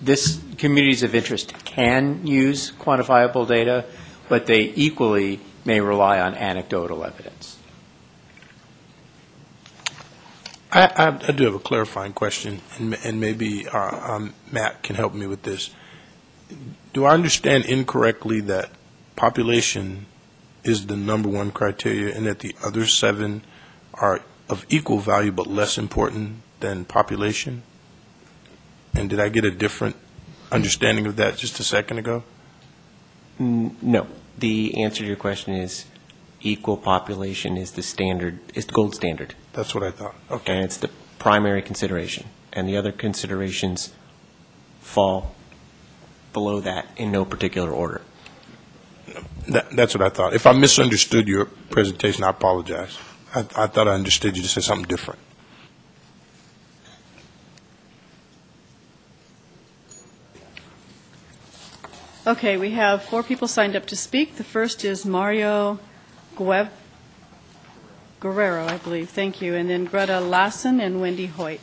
Speaker 3: this communities of interest can use quantifiable data, but they equally may rely on anecdotal evidence.
Speaker 1: I, I, I do have a clarifying question, and, and maybe uh, um, Matt can help me with this. Do I understand incorrectly that population is the number one criteria, and that the other seven are of equal value but less important than population? And did I get a different understanding of that just a second ago?
Speaker 20: N- No. The answer to your question is equal population is the standard, is the gold standard.
Speaker 1: That's what I thought. Okay.
Speaker 20: And it's the primary consideration. And the other considerations fall below that in no particular order.
Speaker 1: That, that's what I thought. If I misunderstood your presentation, I apologize. I, I thought I understood you to say something different.
Speaker 2: Okay, we have four people signed up to speak. The first is Mario Guev- Guerrero, I believe. Thank you. And then Greta Lassen and Wendy Hoyt.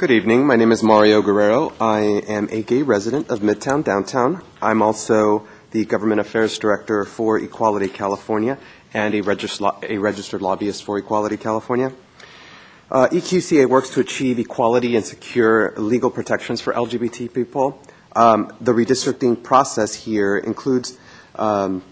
Speaker 21: Good evening. My name is Mario Guerrero. I am a gay resident of Midtown Downtown. I'm also the Government Affairs Director for Equality California, and a regis- a registered lobbyist for Equality California. Uh, EQCA works to achieve equality and secure legal protections for LGBT people. Um, the redistricting process here includes, um,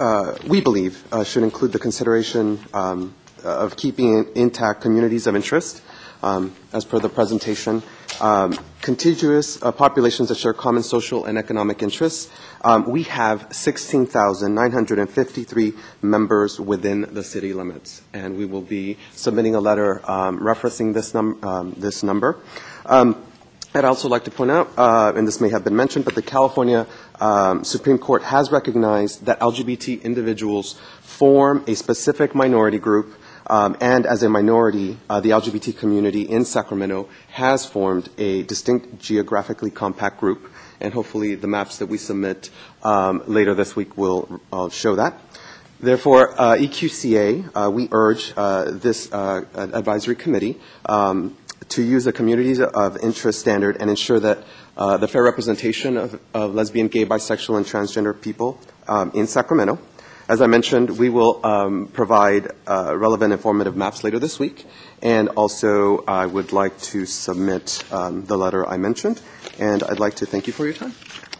Speaker 21: uh, we believe, uh, should include the consideration um, of keeping intact communities of interest, um, as per the presentation, um, contiguous uh, populations that share common social and economic interests. Um, we have 16,953 members within the city limits, and we will be submitting a letter um, referencing this, num- um, this number. Um, I'd also like to point out, uh, and this may have been mentioned, but the California um, Supreme Court has recognized that LGBT individuals form a specific minority group um, and as a minority, uh, the LGBT community in Sacramento has formed a distinct geographically compact group, and hopefully the maps that we submit um, later this week will uh, show that. Therefore, uh, EQCA, uh, we urge uh, this uh, advisory committee um, to use the communities of interest standard and ensure that the fair representation of, of lesbian, gay, bisexual, and transgender people um, in Sacramento. As I mentioned, we will um, provide uh, relevant informative maps later this week, and also I would like to submit um, the letter I mentioned, and I'd like to thank you for your time.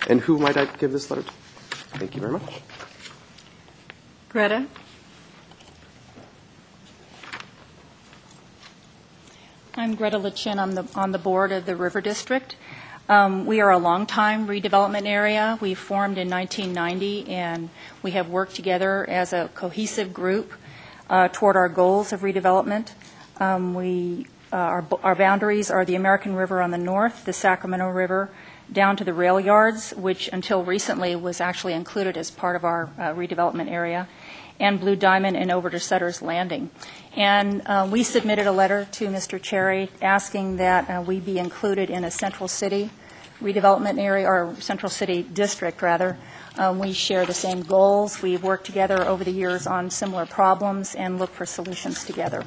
Speaker 21: And who might I give this letter to? Thank you very much.
Speaker 2: Greta?
Speaker 22: I'm Greta Lichin. I'm the, on the board of the River District. Um, we are a long-time redevelopment area. We formed in 1990, and we have worked together as a cohesive group uh, toward our goals of redevelopment. Um, we, uh, our, our boundaries are the American River on the north, the Sacramento River, down to the rail yards, which until recently was actually included as part of our uh, redevelopment area, and Blue Diamond and over to Sutter's Landing. And uh, we submitted a letter to Mr. Cherry asking that uh, we be included in a central city redevelopment area, or central city district, rather. Um, we share the same goals. We've worked together over the years on similar problems and look for solutions together.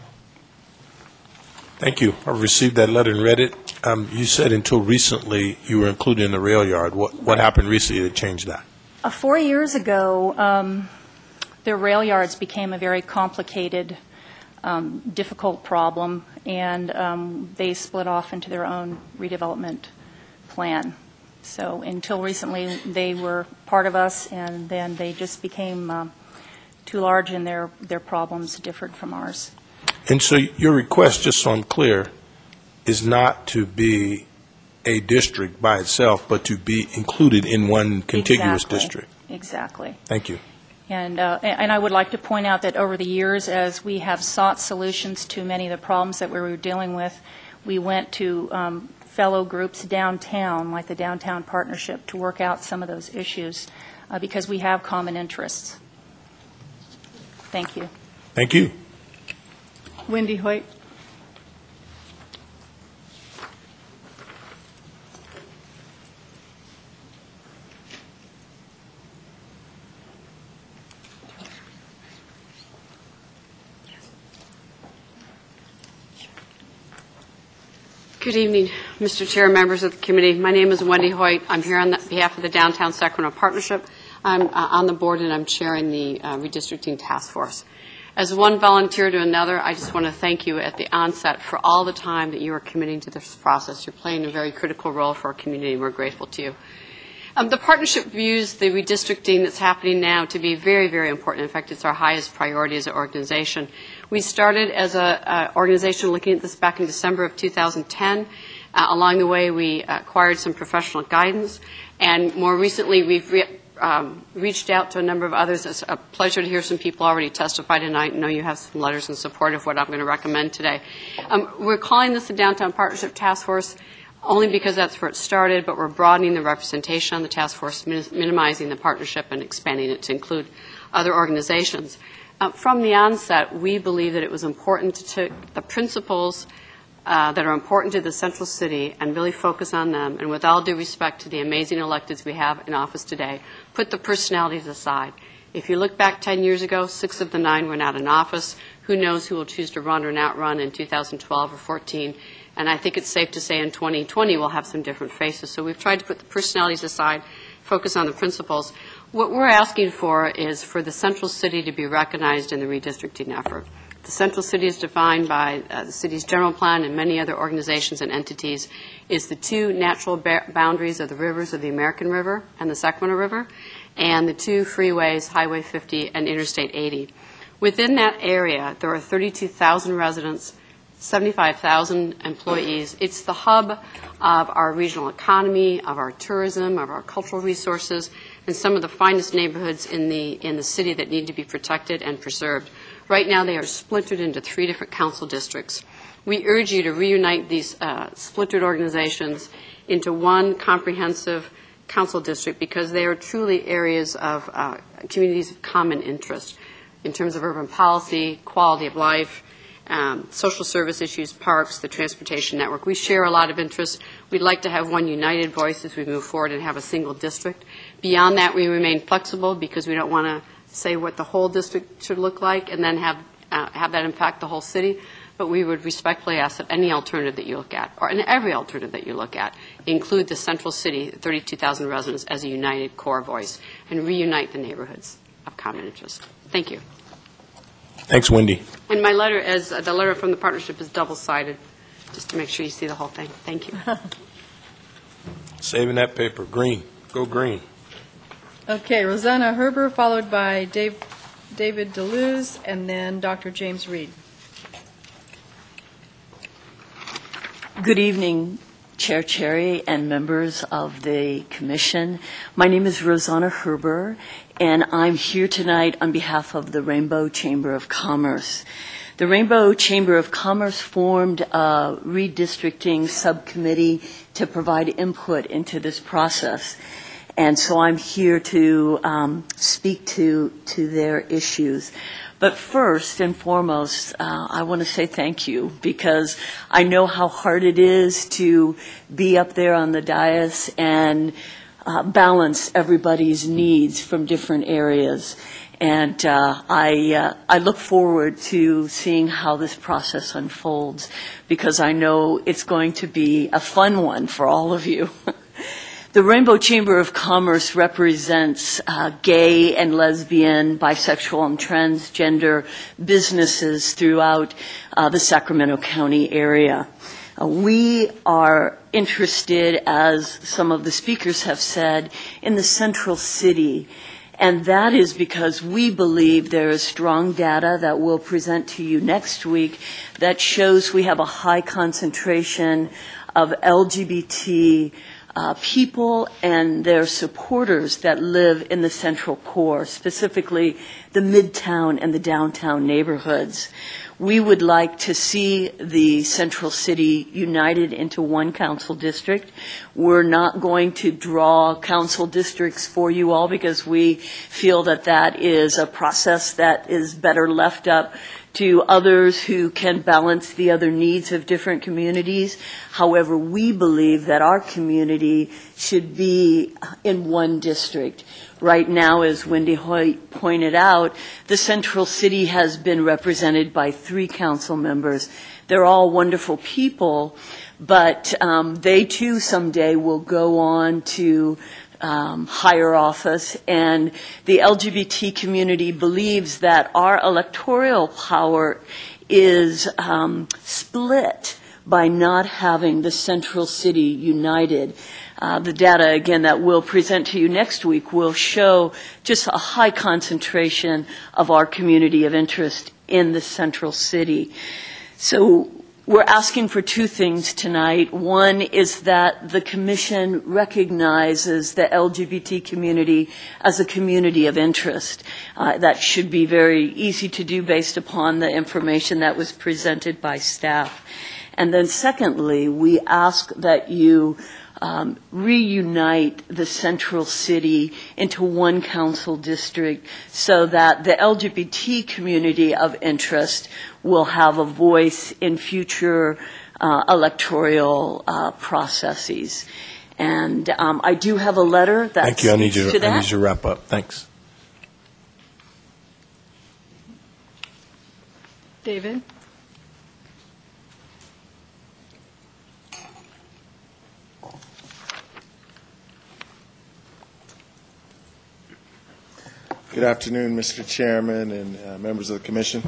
Speaker 1: Thank you. I've received that letter and read it. Um, You said until recently you were included in the rail yard. What what happened recently that changed that?
Speaker 22: Uh, Four years ago, um, the rail yards became a very complicated, um, difficult problem, and um, they split off into their own redevelopment plan. So until recently, they were part of us, and then they just became um, too large, and their their problems differed from ours.
Speaker 1: And so your request, just so I'm clear, is not to be a district by itself, but to be included in one contiguous
Speaker 22: Exactly.
Speaker 1: district?
Speaker 22: Exactly.
Speaker 1: Thank you.
Speaker 22: And, uh, and I would like to point out that over the years, as we have sought solutions to many of the problems that we were dealing with, we went to um, fellow groups downtown, like the Downtown Partnership, to work out some of those issues, uh, because we have common interests. Thank you.
Speaker 1: Thank you.
Speaker 2: Wendy Hoyt?
Speaker 23: Good evening, Mr. Chair, members of the committee. My name is Wendy Hoyt. I'm here on behalf of the Downtown Sacramento Partnership. I'm uh, on the board and I'm chairing the uh, redistricting task force. As one volunteer to another, I just want to thank you at the onset for all the time that you are committing to this process. You're playing a very critical role for our community, and we're grateful to you. Um, the partnership views the redistricting that's happening now to be very, very important. In fact, it's our highest priority as an organization. We started as an organization looking at this back in December of 2010. Uh, along the way, we acquired some professional guidance, and more recently, we've re- um, reached out to a number of others. It's a pleasure to hear some people already testify tonight. I know you have some letters in support of what I'm going to recommend today. Um, we're calling this the Downtown Partnership Task Force only because that's where it started, but we're broadening the representation on the task force, min- minimizing the partnership and expanding it to include other organizations. Uh, from the onset, we believe that it was important to take the principles uh, that are important to the central city and really focus on them. And with all due respect to the amazing electeds we have in office today, put the personalities aside. If you look back 10 years ago, six of the nine were not in office. Who knows who will choose to run or not run in 2012 or 14? And I think it's safe to say in 2020 we'll have some different faces. So we've tried to put the personalities aside, focus on the principles. What we're asking for is for the central city to be recognized in the redistricting effort. The central city is defined by uh, the city's general plan and many other organizations and entities, is the two natural ba- boundaries of the rivers of the American River and the Sacramento River, and the two freeways, Highway 50 and Interstate 80. Within that area, there are 32,000 residents, 75,000 employees. It's the hub of our regional economy, of our tourism, of our cultural resources, and some of the finest neighborhoods in the, in the city that need to be protected and preserved. Right now, they are splintered into three different council districts. We urge you to reunite these uh, splintered organizations into one comprehensive council district because they are truly areas of uh, communities of common interest in terms of urban policy, quality of life, um, social service issues, parks, the transportation network. We share a lot of interests. We'd like to have one united voice as we move forward and have a single district. Beyond that, we remain flexible because we don't want to say what the whole district should look like and then have, uh, have that impact the whole city. But we would respectfully ask that any alternative that you look at, or in every alternative that you look at, include the central city, 32,000 residents, as a united core voice and reunite the neighborhoods of common interest. Thank you.
Speaker 1: Thanks, Wendy.
Speaker 23: And my letter, as uh, the letter from the partnership is double-sided, just to make sure you see the whole thing. Thank you.
Speaker 1: Saving that paper. Green. Go green.
Speaker 2: Okay, Rosanna Herber, followed by Dave, David DeLuz, and then Dr. James Reed.
Speaker 24: Good evening, Chair Cherry and members of the commission. My name is Rosanna Herber, and I'm here tonight on behalf of the Rainbow Chamber of Commerce. The Rainbow Chamber of Commerce formed a redistricting subcommittee to provide input into this process. And so I'm here to um, speak to, to their issues. But first and foremost, uh, I want to say thank you because I know how hard it is to be up there on the dais and uh, balance everybody's needs from different areas. And uh, I, uh, I look forward to seeing how this process unfolds because I know it's going to be a fun one for all of you. The Rainbow Chamber of Commerce represents uh, gay and lesbian, bisexual, and transgender businesses throughout uh, the Sacramento County area. Uh, we are interested, as some of the speakers have said, in the central city. And that is because we believe there is strong data that we'll present to you next week that shows we have a high concentration of LGBT uh, people and their supporters that live in the central core, specifically the midtown and the downtown neighborhoods. We would like to see the central city united into one council district. We're not going to draw council districts for you all because we feel that that is a process that is better left up to others who can balance the other needs of different communities. However, we believe that our community should be in one district. Right now, as Wendy Hoyt pointed out, the central city has been represented by three council members. They're all wonderful people, but um, they too someday will go on to um, higher office, and the LGBT community believes that our electoral power is um, split by not having the central city united. Uh, the data, again, that we'll present to you next week will show just a high concentration of our community of interest in the central city. So we're asking for two things tonight. One is that the Commission recognizes the LGBT community as a community of interest. Uh, that should be very easy to do based upon the information that was presented by staff. And then secondly, we ask that you um, reunite the central city into one council district so that the LGBT community of interest will have a voice in future uh, electoral uh, processes. And um, I do have a letter that
Speaker 1: Thank you. I need
Speaker 2: speaks
Speaker 1: you
Speaker 2: to
Speaker 1: to, I need you to wrap up. Thanks.
Speaker 2: David?
Speaker 25: Good afternoon, Mr. Chairman and uh, members of the commission.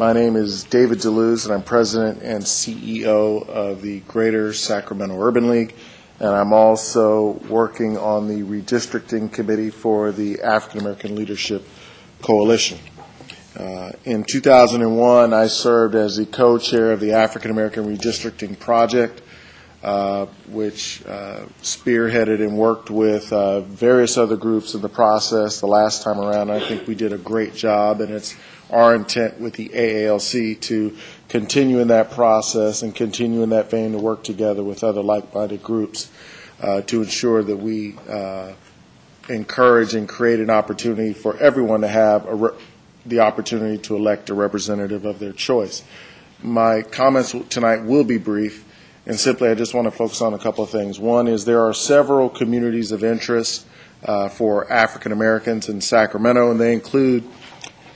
Speaker 25: My name is David DeLuz, and I'm president and CEO of the Greater Sacramento Urban League, and I'm also working on the redistricting committee for the African American Leadership Coalition. Uh, In 2001, I served as the co-chair of the African American Redistricting Project, uh, which uh, spearheaded and worked with uh, various other groups in the process the last time around. I think we did a great job, and it's our intent with the AALC to continue in that process and continue in that vein to work together with other like-minded groups uh, to ensure that we uh, encourage and create an opportunity for everyone to have the opportunity to elect a representative of their choice. My comments tonight will be brief, and simply I just want to focus on a couple of things. One is there are several communities of interest uh, for African Americans in Sacramento, and they include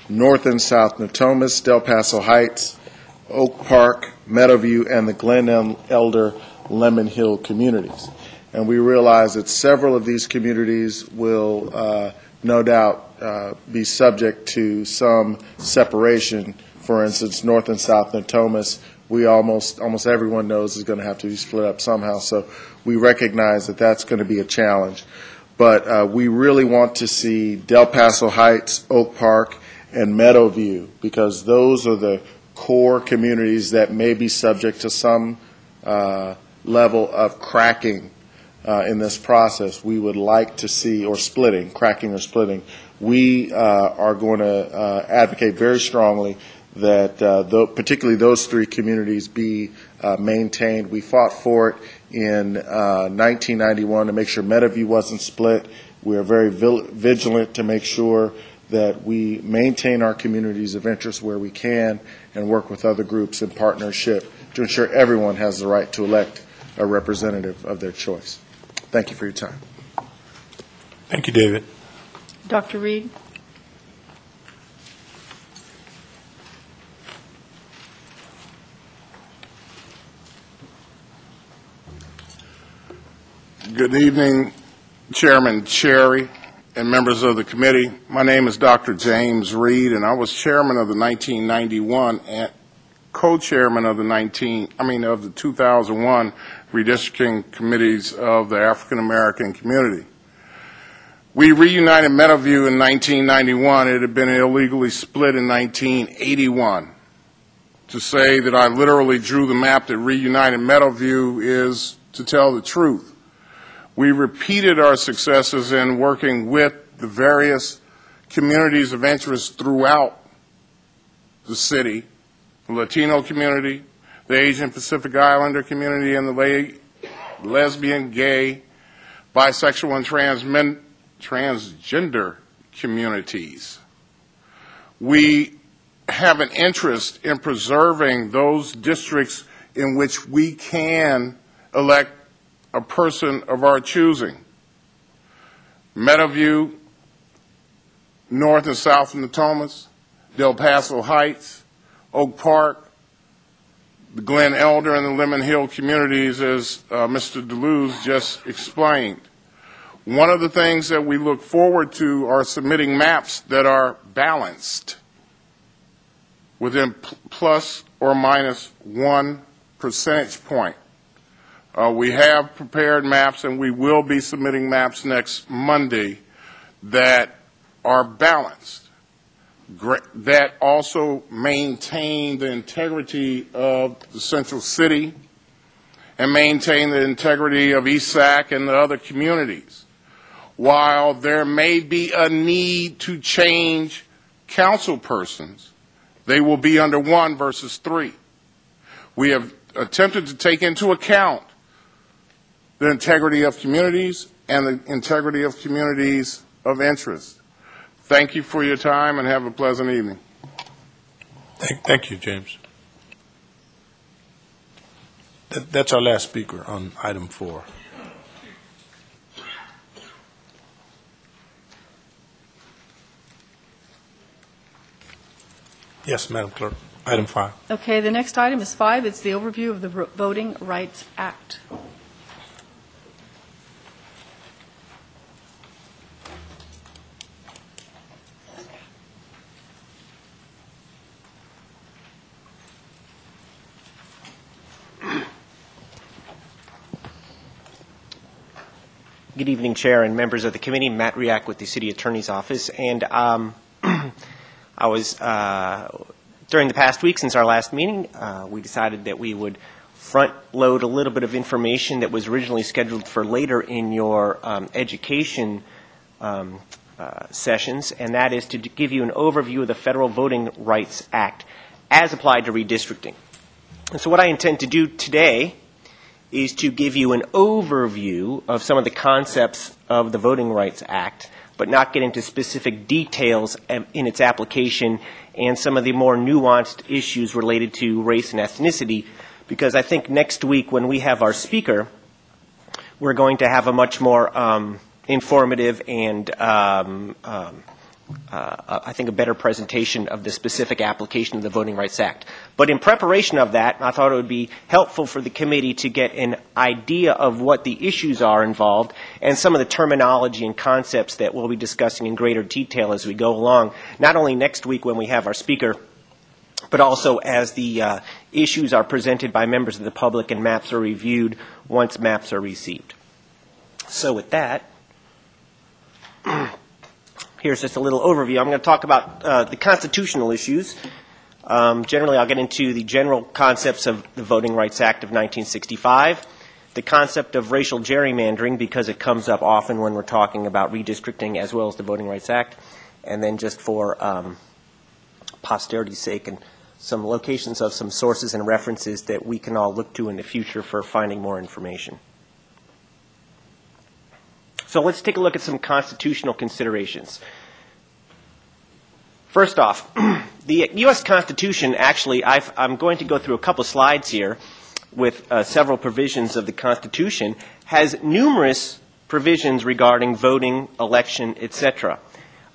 Speaker 25: North and South Natomas, Del Paso Heights, Oak Park, Meadowview, and the Glen El- Elder Lemon Hill communities. And we realize that several of these communities will uh, no doubt uh, be subject to some separation. For instance, North and South Natomas, we almost, almost everyone knows is going to have to be split up somehow. So we recognize that that's going to be a challenge. But uh, we really want to see Del Paso Heights, Oak Park, and Meadowview because those are the core communities that may be subject to some uh, level of cracking uh, in this process. We would like to see, or splitting, cracking or splitting. We uh, are going to uh, advocate very strongly that uh, tho- particularly those three communities be uh, maintained. We fought for it in uh, 1991 to make sure Meadowview wasn't split. We are very vil- vigilant to make sure that we maintain our communities of interest where we can and work with other groups in partnership to ensure everyone has the right to elect a representative of their choice. Thank you for your time.
Speaker 1: Thank you, David.
Speaker 2: Dr. Reed?
Speaker 26: Good evening, Chairman Cherry and members of the committee. My name is Dr. James Reed, and I was chairman of the 1991 and co-chairman of the 19, I mean, of the 2001 redistricting committees of the African American community. We reunited Meadowview in 1991. It had been illegally split in 1981. To say that I literally drew the map that reunited Meadowview is to tell the truth. We repeated our successes in working with the various communities of interest throughout the city, the Latino community, the Asian Pacific Islander community, and the lesbian, gay, bisexual, and transmen- transgender communities. We have an interest in preserving those districts in which we can elect a person of our choosing. Meadowview, North and South Natomas, Del Paso Heights, Oak Park, the Glen Elder and the Lemon Hill communities, as uh, Mr. DeLuz just explained. One of the things that we look forward to are submitting maps that are balanced within pl- plus or minus one percentage point. Uh, we have prepared maps, and we will be submitting maps next Monday that are balanced, that also maintain the integrity of the central city and maintain the integrity of East Sac and the other communities. While there may be a need to change council persons, they will be under one versus three. We have attempted to take into account the integrity of communities and the integrity of communities of interest. Thank you for your time and have a pleasant evening.
Speaker 1: Thank, thank you, James. That, that's our last speaker on item four. Yes, Madam Clerk. Item five.
Speaker 2: Okay, the next item is five. It's the overview of the Voting Rights Act.
Speaker 20: Good evening, Chair and members of the committee. Matt Riak with the City Attorney's Office. And um, I was, uh, during the past week since our last meeting, uh, we decided that we would front load a little bit of information that was originally scheduled for later in your um, education um, uh, sessions, and that is to give you an overview of the Federal Voting Rights Act as applied to redistricting. And so what I intend to do today is to give you an overview of some of the concepts of the Voting Rights Act, but not get into specific details in its application and some of the more nuanced issues related to race and ethnicity, because I think next week when we have our speaker, we're going to have a much more um, informative and um, um, uh, I think, a better presentation of the specific application of the Voting Rights Act. But in preparation of that, I thought it would be helpful for the committee to get an idea of what the issues are involved and some of the terminology and concepts that we'll be discussing in greater detail as we go along, not only next week when we have our speaker, but also as the uh, issues are presented by members of the public and maps are reviewed once maps are received. So with that, Here's just a little overview. I'm going to talk about uh, the constitutional issues. Um, generally, I'll get into the general concepts of the Voting Rights Act of 1965, the concept of racial gerrymandering, because it comes up often when we're talking about redistricting as well as the Voting Rights Act, and then just for um, posterity's sake and some locations of some sources and references that we can all look to in the future for finding more information. So let's take a look at some constitutional considerations. First off, the U.S. Constitution, actually, i am going to go through a couple slides here with uh, several provisions of the Constitution, has numerous provisions regarding voting, election, etc.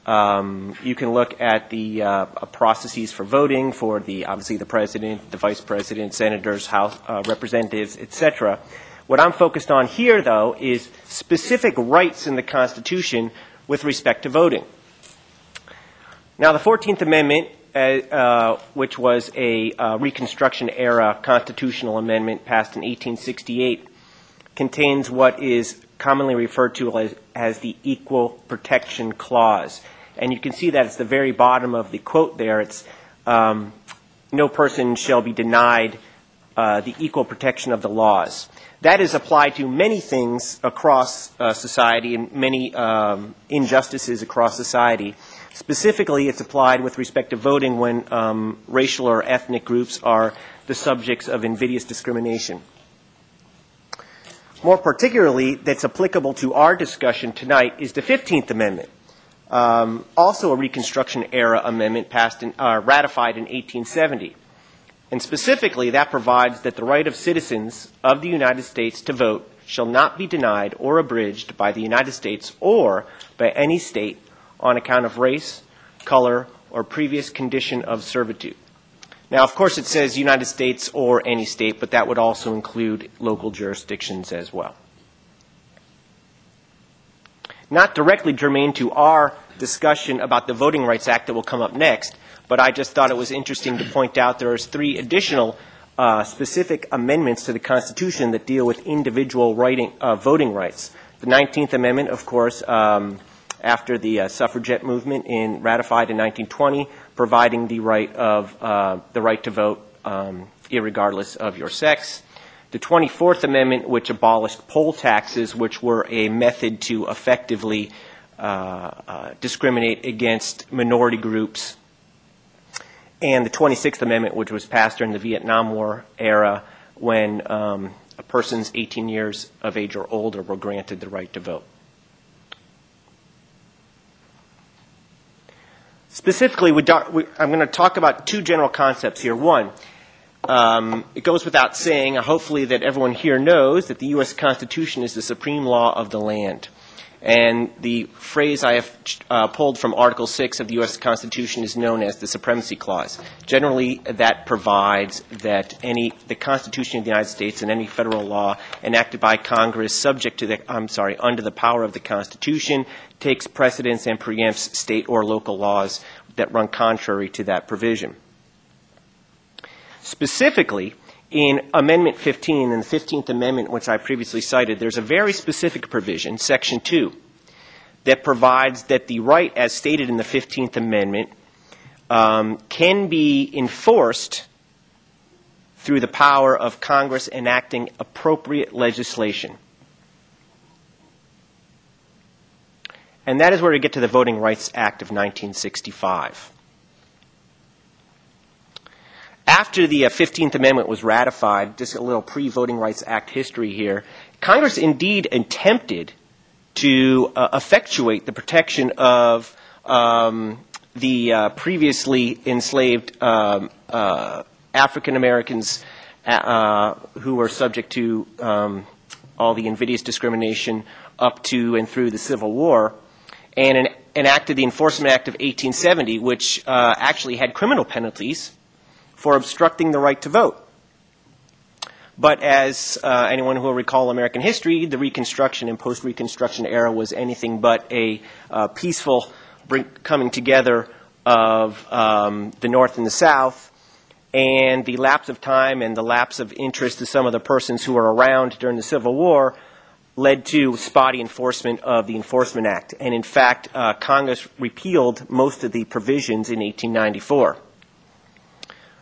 Speaker 20: Um, you can look at the uh, processes for voting for the obviously the president, the vice president, senators, house uh, representatives, etc. What I'm focused on here, though, is specific rights in the Constitution with respect to voting. Now, the 14th Amendment, uh, uh, which was a uh, Reconstruction era constitutional amendment passed in 1868, contains what is commonly referred to as, as the Equal Protection Clause. And you can see that it's the very bottom of the quote there. It's um, no person shall be denied uh, the equal protection of the laws. That is applied to many things across uh, society and many um, injustices across society. Specifically, it's applied with respect to voting when um, racial or ethnic groups are the subjects of invidious discrimination. More particularly, that's applicable to our discussion tonight is the 15th Amendment, um, also a Reconstruction era amendment passed in, uh, ratified in 1870. And specifically, that provides that the right of citizens of the United States to vote shall not be denied or abridged by the United States or by any state on account of race, color, or previous condition of servitude. Now, of course, it says United States or any state, but that would also include local jurisdictions as well. Not directly germane to our discussion about the Voting Rights Act that will come up next, but I just thought it was interesting to point out there are three additional uh, specific amendments to the Constitution that deal with individual writing, uh, voting rights. The 19th Amendment, of course, um, after the uh, suffragette movement in ratified in 1920, providing the right of uh, the right to vote um, regardless of your sex. The 24th Amendment, which abolished poll taxes, which were a method to effectively uh, uh, discriminate against minority groups and the 26th Amendment, which was passed during the Vietnam War era when um, a person's 18 years of age or older were granted the right to vote. Specifically, we we, I'm going to talk about two general concepts here. One, um, it goes without saying, hopefully, that everyone here knows that the U.S. Constitution is the supreme law of the land. And the phrase I have uh, pulled from Article 6 of the U.S. Constitution is known as the Supremacy Clause. Generally, that provides that any, the Constitution of the United States and any federal law enacted by Congress subject to the, I'm sorry, under the power of the Constitution takes precedence and preempts state or local laws that run contrary to that provision. Specifically, in Amendment 15, in the 15th Amendment, which I previously cited, there's a very specific provision, Section 2, that provides that the right, as stated in the 15th Amendment, um, can be enforced through the power of Congress enacting appropriate legislation. And that is where we get to the Voting Rights Act of 1965. After the uh, 15th Amendment was ratified, just a little pre Voting Rights Act history here, Congress indeed attempted to uh, effectuate the protection of um, the uh, previously enslaved um, uh, African Americans uh, who were subject to um, all the invidious discrimination up to and through the Civil War, and enacted the Enforcement Act of 1870, which uh, actually had criminal penalties for obstructing the right to vote. But as uh, anyone who will recall American history, the Reconstruction and post Reconstruction era was anything but a uh, peaceful coming together of um, the North and the South. And the lapse of time and the lapse of interest to some of the persons who were around during the Civil War led to spotty enforcement of the Enforcement Act. And in fact, uh, Congress repealed most of the provisions in 1894.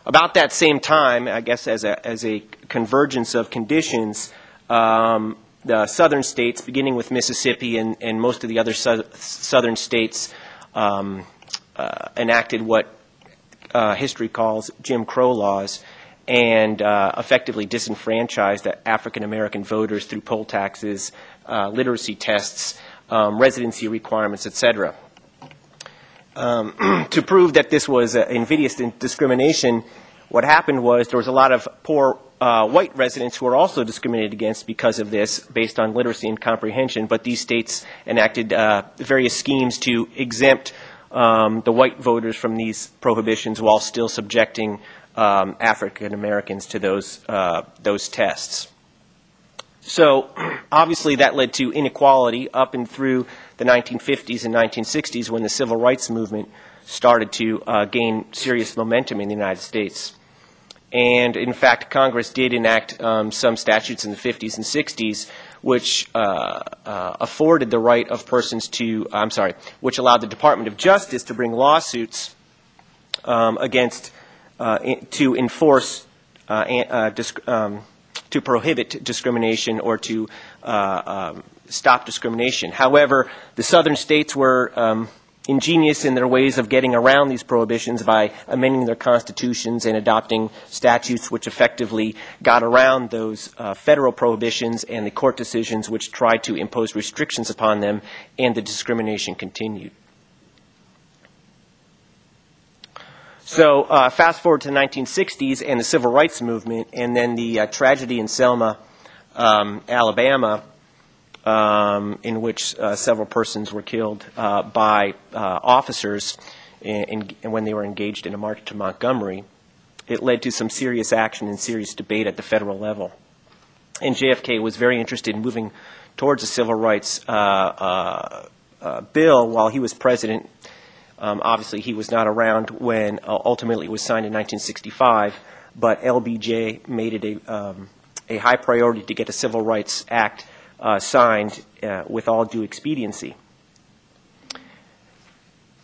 Speaker 20: About that same time, I guess as a, as a convergence of conditions, um, the southern states, beginning with Mississippi and, and most of the other su- southern states, um, uh, enacted what uh, history calls Jim Crow laws and uh, effectively disenfranchised African American voters through poll taxes, uh, literacy tests, um, residency requirements, etc. Um, to prove that this was invidious discrimination, what happened was there was a lot of poor uh, white residents who were also discriminated against because of this, based on literacy and comprehension. But these states enacted uh, various schemes to exempt um, the white voters from these prohibitions while still subjecting um, African Americans to those uh, those tests. So obviously that led to inequality up and through the 1950s and 1960s when the civil rights movement started to uh, gain serious momentum in the United States. And in fact, Congress did enact um, some statutes in the 50s and 60s which uh, uh, afforded the right of persons to, I'm sorry, which allowed the Department of Justice to bring lawsuits um, against, uh, in, to enforce, uh, uh, disc, um, to prohibit discrimination or to uh, um, stop discrimination. However, the southern states were um, ingenious in their ways of getting around these prohibitions by amending their constitutions and adopting statutes which effectively got around those uh, federal prohibitions and the court decisions which tried to impose restrictions upon them, and the discrimination continued. So, uh, fast forward to the 1960s and the civil rights movement, and then the uh, tragedy in Selma, um, Alabama, um, in which uh, several persons were killed uh, by uh, officers in, in, when they were engaged in a march to Montgomery. It led to some serious action and serious debate at the federal level. And JFK was very interested in moving towards a civil rights uh, uh, uh, bill while he was president. Um, obviously, he was not around when ultimately it was signed in 1965, but LBJ made it a, um, a high priority to get a Civil Rights Act signed uh, with all due expediency.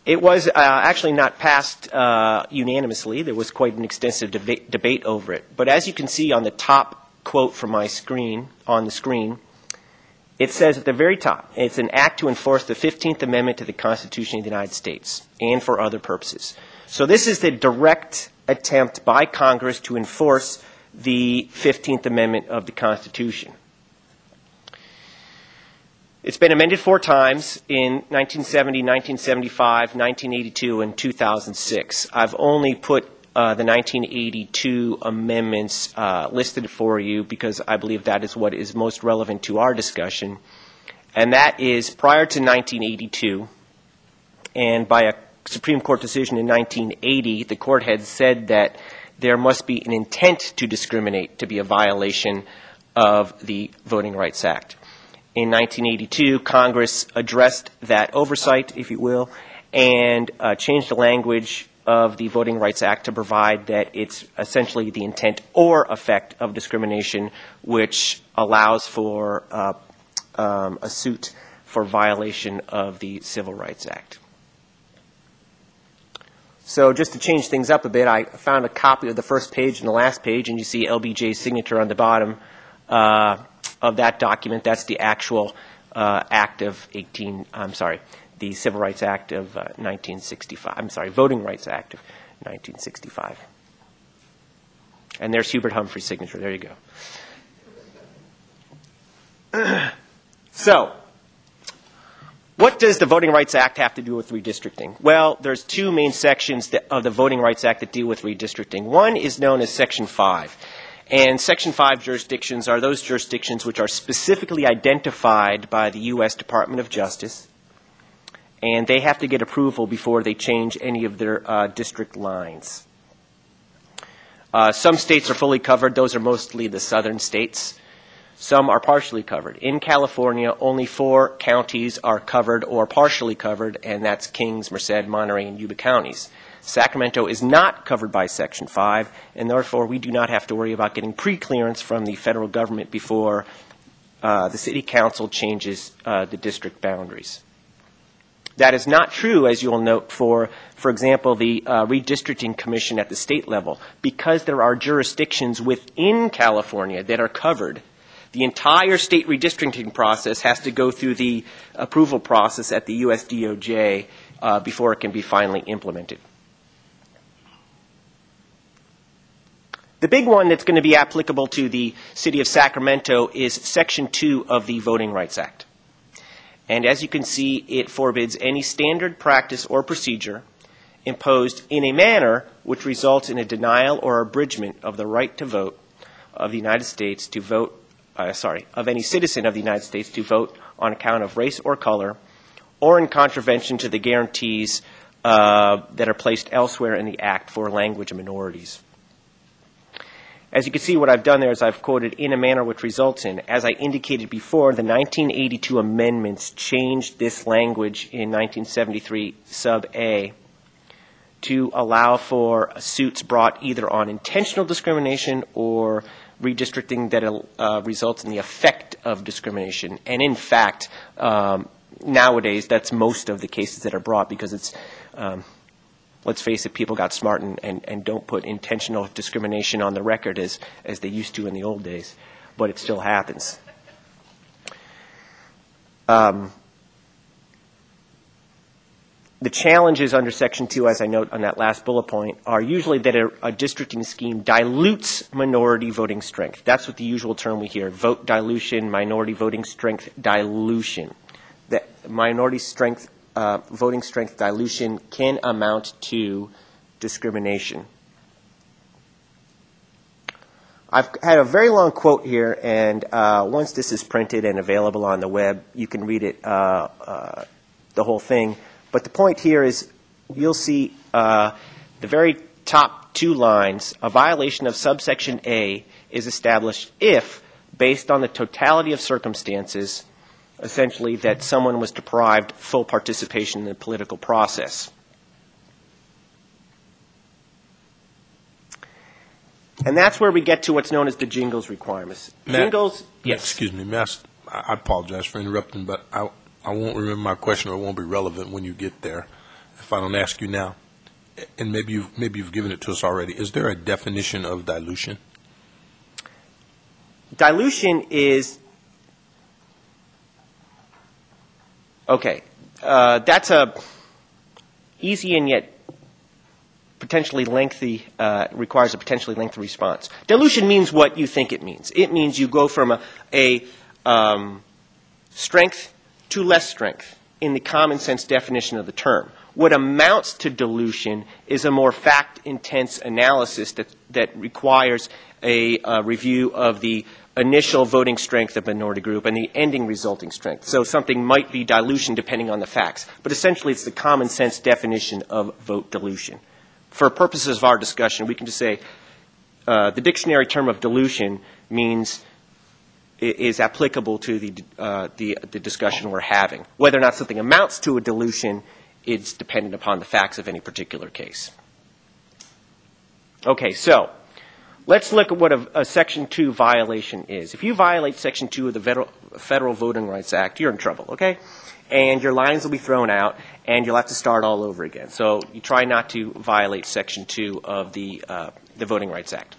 Speaker 20: It was uh, actually not passed uh, unanimously. There was quite an extensive deba- debate over it. But as you can see on the top quote from my screen, on the screen, it says at the very top, it's an act to enforce the 15th Amendment to the Constitution of the United States and for other purposes. So this is the direct attempt by Congress to enforce the 15th Amendment of the Constitution. It's been amended four times in 1970, 1975, 1982, and 2006. I've only put uh, the 1982 amendments uh, listed for you because I believe that is what is most relevant to our discussion. And that is prior to 1982, and by a Supreme Court decision in 1980, the court had said that there must be an intent to discriminate to be a violation of the Voting Rights Act. In 1982, Congress addressed that oversight, if you will, and uh, changed the language of the Voting Rights Act to provide that it's essentially the intent or effect of discrimination which allows for uh, um, a suit for violation of the Civil Rights Act. So just to change things up a bit, I found a copy of the first page and the last page, and you see LBJ's signature on the bottom uh, of that document. That's the actual uh, Act of 18, I'm sorry, the Civil Rights Act of uh, 1965. I'm sorry, Voting Rights Act of 1965. And there's Hubert Humphrey's signature. There you go. so, what does the Voting Rights Act have to do with redistricting? Well, there's two main sections that, of the Voting Rights Act that deal with redistricting. One is known as Section 5. And Section 5 jurisdictions are those jurisdictions which are specifically identified by the U.S. Department of Justice, and they have to get approval before they change any of their uh, district lines. Uh, some states are fully covered. Those are mostly the southern states. Some are partially covered. In California, only four counties are covered or partially covered, and that's Kings, Merced, Monterey, and Yuba counties. Sacramento is not covered by Section 5, and therefore we do not have to worry about getting pre-clearance from the federal government before uh, the city council changes uh, the district boundaries. That is not true, as you'll note, for, for example, the uh, redistricting commission at the state level. Because there are jurisdictions within California that are covered, the entire state redistricting process has to go through the approval process at the US DOJ uh, before it can be finally implemented. The big one that's going to be applicable to the city of Sacramento is Section 2 of the Voting Rights Act. And as you can see, it forbids any standard practice or procedure imposed in a manner which results in a denial or abridgment of the right to vote of the United States to vote, uh, sorry, of any citizen of the United States to vote on account of race or color, or in contravention to the guarantees uh, that are placed elsewhere in the Act for language minorities. As you can see, what I've done there is I've quoted in a manner which results in. As I indicated before, the 1982 amendments changed this language in 1973 sub A to allow for suits brought either on intentional discrimination or redistricting that uh, results in the effect of discrimination. And in fact, um, nowadays, that's most of the cases that are brought because it's um, let's face it, people got smart and, and, and don't put intentional discrimination on the record as, as they used to in the old days, but it still happens. Um, the challenges under Section 2, as I note on that last bullet point, are usually that a, a, districting scheme dilutes minority voting strength. That's what the usual term we hear vote dilution, minority voting strength dilution. That minority strength uh, voting strength dilution can amount to discrimination. I've had a very long quote here, and uh, once this is printed and available on the web, you can read it, uh, uh the whole thing. But the point here is you'll see uh, the very top two lines a violation of subsection A is established if, based on the totality of circumstances, essentially that someone was deprived full participation in the political process. And that's where we get to what's known as the Gingles requirements.
Speaker 1: Matt,
Speaker 20: Gingles, yes.
Speaker 1: Excuse me, Mass. I apologize for interrupting, but I, I won't remember my question or it won't be relevant when you get there if I don't ask you now. And maybe you've, maybe you've given it to us already. Is there a definition of dilution?
Speaker 20: Dilution is Okay, uh, that's a easy and yet potentially lengthy, uh, requires a potentially lengthy response. Dilution means what you think it means. It means you go from a, a um, strength to less strength in the common sense definition of the term. What amounts to dilution is a more fact intense analysis that, that requires a, a review of the initial voting strength of minority group and the ending resulting strength. So something might be dilution depending on the facts. But essentially, it's the common sense definition of vote dilution. For purposes of our discussion, we can just say uh, the dictionary term of dilution means is applicable to the, uh, the, the discussion we're having. Whether or not something amounts to a dilution, it's dependent upon the facts of any particular case. Okay, so let's look at what a, a Section 2 violation is. If you violate Section 2 of the Federal, Federal Voting Rights Act, you're in trouble, okay? And your lines will be thrown out, and you'll have to start all over again. So you try not to violate Section 2 of the, uh, the Voting Rights Act.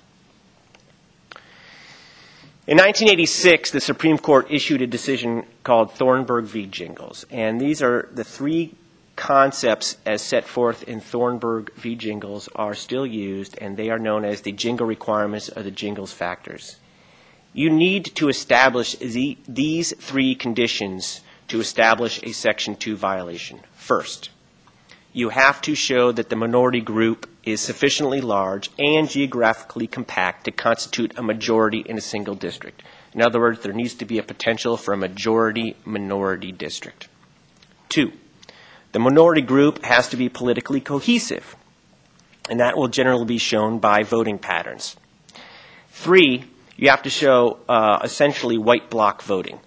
Speaker 20: In 1986, the Supreme Court issued a decision called Thornburg v. Gingles, and these are the three concepts as set forth in Thornburg v. Gingles are still used, and they are known as the Gingle requirements or the Gingles factors. You need to establish the, these three conditions to establish a Section 2 violation. First, you have to show that the minority group is sufficiently large and geographically compact to constitute a majority in a single district. In other words, there needs to be a potential for a majority minority district. Two, the minority group has to be politically cohesive, and that will generally be shown by voting patterns. Three, you have to show uh, essentially white bloc voting.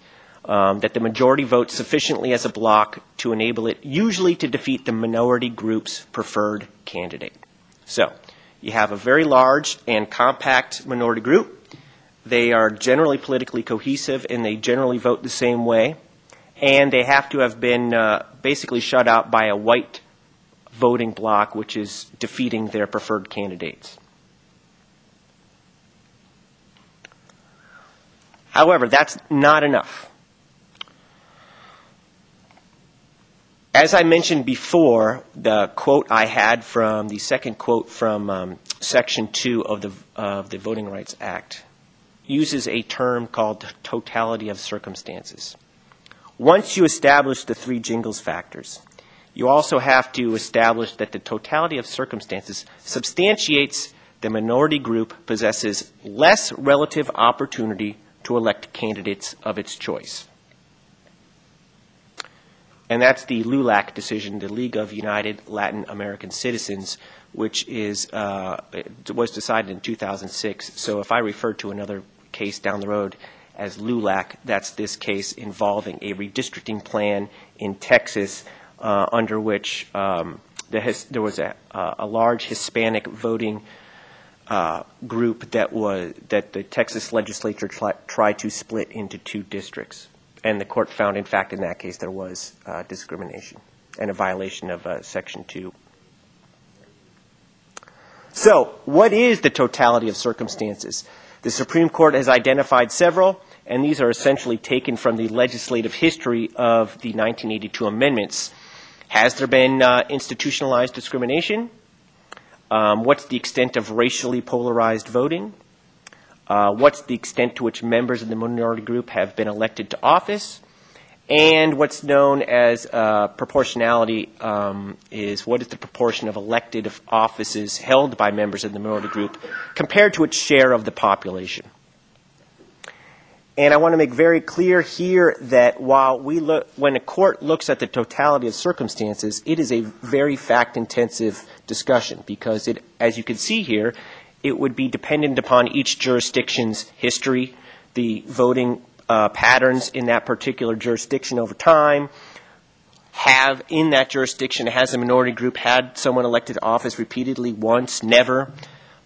Speaker 20: Um, that the majority votes sufficiently as a bloc to enable it usually to defeat the minority group's preferred candidate. So, you have a very large and compact minority group. They are generally politically cohesive and they generally vote the same way. And they have to have been uh, basically shut out by a white voting bloc, which is defeating their preferred candidates. However, that's not enough. As I mentioned before, the quote I had from the second quote from um, Section 2 of the, of the Voting Rights Act uses a term called totality of circumstances. Once you establish the three Gingles factors, you also have to establish that the totality of circumstances substantiates the minority group possesses less relative opportunity to elect candidates of its choice. And that's the LULAC decision, the League of United Latin American Citizens, which is, uh, was decided in 2006. So if I refer to another case down the road as LULAC, that's this case involving a redistricting plan in Texas uh, under which um, there, has, there, was a, a, large Hispanic voting uh, group that was that the Texas legislature tri- tried to split into two districts and the court found, in fact, in that case, there was uh, discrimination and a violation of uh, Section 2. So, what is the totality of circumstances? The Supreme Court has identified several, and these are essentially taken from the legislative history of the 1982 amendments. Has there been uh, institutionalized discrimination? Um, what's the extent of racially polarized voting? Uh, what's the extent to which members of the minority group have been elected to office, and what's known as uh, proportionality um, is what is the proportion of elected offices held by members of the minority group compared to its share of the population. And I want to make very clear here that while we look, when a court looks at the totality of circumstances, it is a very fact-intensive discussion because it, as you can see here, it would be dependent upon each jurisdiction's history, the voting uh, patterns in that particular jurisdiction over time. Have in that jurisdiction, has a minority group had someone elected to office repeatedly once, never?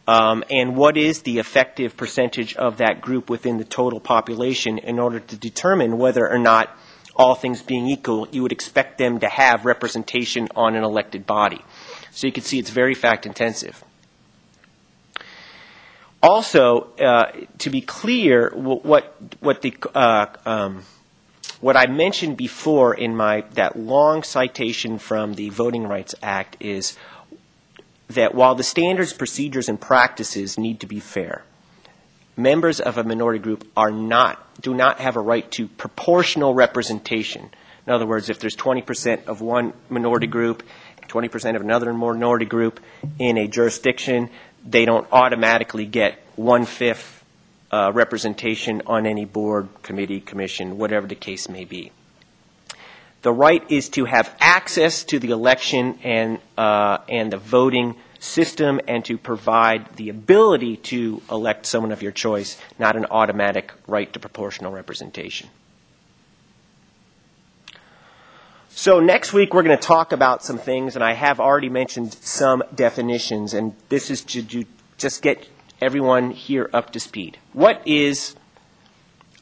Speaker 20: Um, and what is the effective percentage of that group within the total population in order to determine whether or not, all things being equal, you would expect them to have representation on an elected body? So you can see it's very fact intensive. Also, uh, to be clear, what what the uh, um, what I mentioned before in my that long citation from the Voting Rights Act is that while the standards, procedures, and practices need to be fair, members of a minority group are not do not have a right to proportional representation. In other words, if there's 20% of one minority group, 20% of another minority group in a jurisdiction, they don't automatically get one fifth uh, representation on any board, committee, commission, whatever the case may be. The right is to have access to the election and uh, and the voting system, and to provide the ability to elect someone of your choice, not an automatic right to proportional representation. So next week we're going to talk about some things, and I have already mentioned some definitions, and this is to, just get everyone here up to speed. What is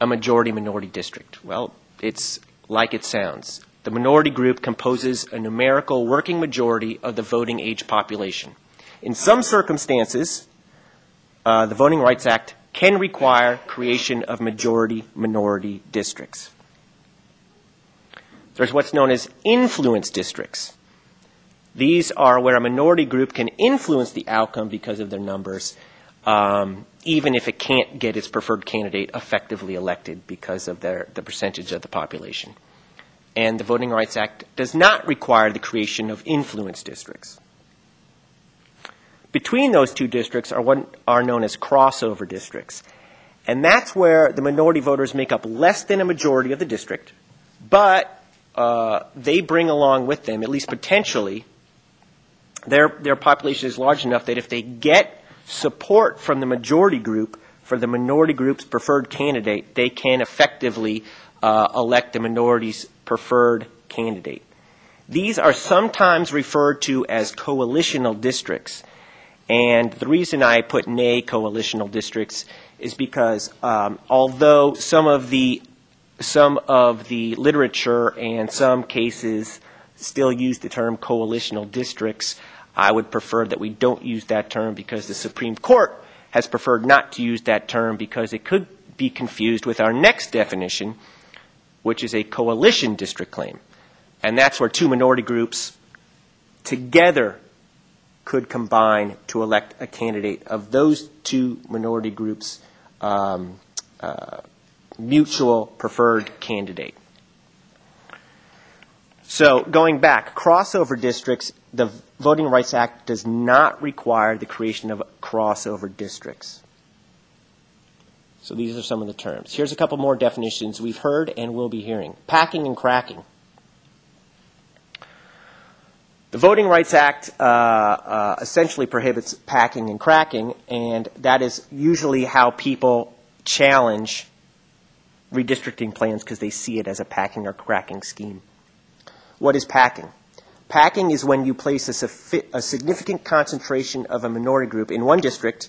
Speaker 20: a majority minority district? Well, it's like it sounds. The minority group composes a numerical working majority of the voting age population. In some circumstances, uh, the Voting Rights Act can require creation of majority minority districts. There's what's known as influence districts. These are where a minority group can influence the outcome because of their numbers, um, even if it can't get its preferred candidate effectively elected because of their, the percentage of the population. And the Voting Rights Act does not require the creation of influence districts. Between those two districts are what are known as crossover districts. And that's where the minority voters make up less than a majority of the district, but uh, they bring along with them, at least potentially, their, their population is large enough that if they get support from the majority group for the minority group's preferred candidate, they can effectively uh, elect the minority's preferred candidate. These are sometimes referred to as coalitional districts. And the reason I put nay coalitional districts is because um, although some of the some of the literature and some cases still use the term coalitional districts, I would prefer that we don't use that term because the Supreme Court has preferred not to use that term because it could be confused with our next definition, which is a coalition district claim. And that's where two minority groups together could combine to elect a candidate of those two minority groups' um, uh, mutual preferred candidate. So going back, crossover districts, the Voting Rights Act does not require the creation of crossover districts. So these are some of the terms. Here's a couple more definitions we've heard and will be hearing. Packing and cracking. The Voting Rights Act uh, uh, essentially prohibits packing and cracking, and that is usually how people challenge redistricting plans because they see it as a packing or cracking scheme. What is packing? Packing is when you place a, a significant concentration of a minority group in one district,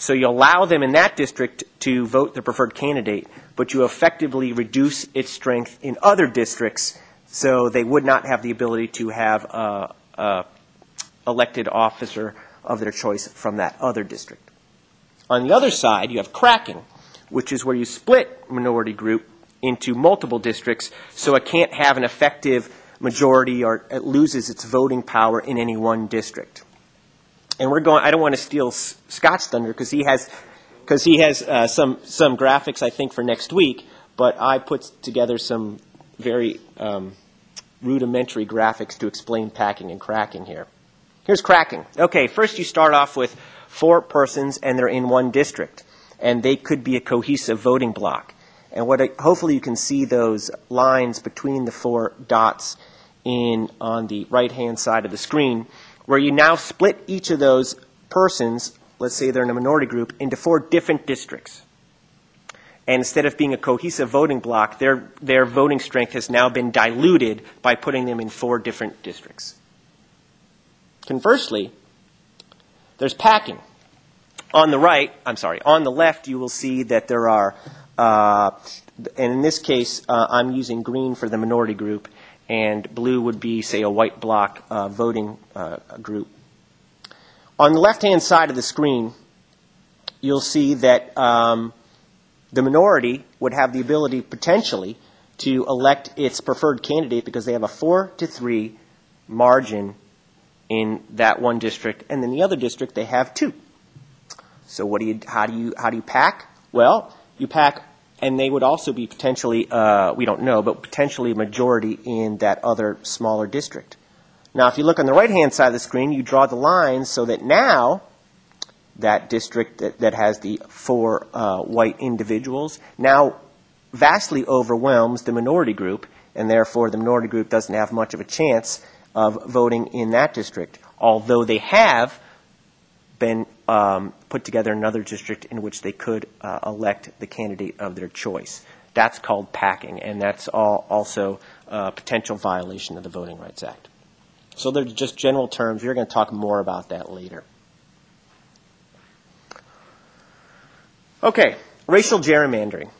Speaker 20: so you allow them in that district to vote the preferred candidate, but you effectively reduce its strength in other districts so they would not have the ability to have a, a elected officer of their choice from that other district. On the other side, you have cracking, which is where you split minority group into multiple districts so it can't have an effective majority or it loses its voting power in any one district. And we're going, I don't want to steal Scott's thunder because he has, because he has uh, some, some graphics, I think, for next week, but I put together some very um, rudimentary graphics to explain packing and cracking here. Here's cracking. Okay, first you start off with four persons and they're in one district, and they could be a cohesive voting bloc. And what I, hopefully you can see those lines between the four dots in on the right hand side of the screen, where you now split each of those persons, let's say they're in a minority group, into four different districts. And instead of being a cohesive voting bloc, their, their voting strength has now been diluted by putting them in four different districts. Conversely, there's packing. On the right, I'm sorry, on the left, you will see that there are, uh, and in this case, uh, I'm using green for the minority group, and blue would be, say, a white bloc uh, voting uh, group. On the left hand side of the screen, you'll see that um, the minority would have the ability potentially to elect its preferred candidate because they have a four to three margin in that one district, and in the other district they have two. So what do you, how do you, how do you pack? Well, you pack, and they would also be potentially, uh, we don't know, but potentially a majority in that other smaller district. Now, if you look on the right-hand side of the screen, you draw the lines so that now that district that, that has the four uh, white individuals now vastly overwhelms the minority group, and therefore the minority group doesn't have much of a chance of voting in that district, although they have been um, put together another district in which they could uh, elect the candidate of their choice. That's called packing, and that's all also a potential violation of the Voting Rights Act. So they're just general terms. We're going to talk more about that later. Okay, racial gerrymandering.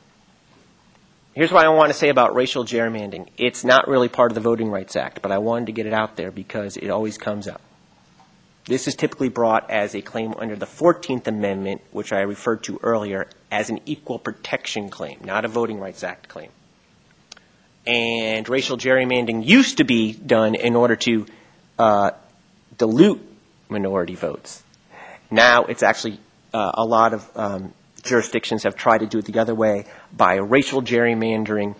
Speaker 20: Here's what I want to say about racial gerrymandering. It's not really part of the Voting Rights Act, but I wanted to get it out there because it always comes up. This is typically brought as a claim under the 14th Amendment, which I referred to earlier, as an equal protection claim, not a Voting Rights Act claim. And racial gerrymandering used to be done in order to uh, dilute minority votes. Now it's actually uh, a lot of um, jurisdictions have tried to do it the other way by racial gerrymandering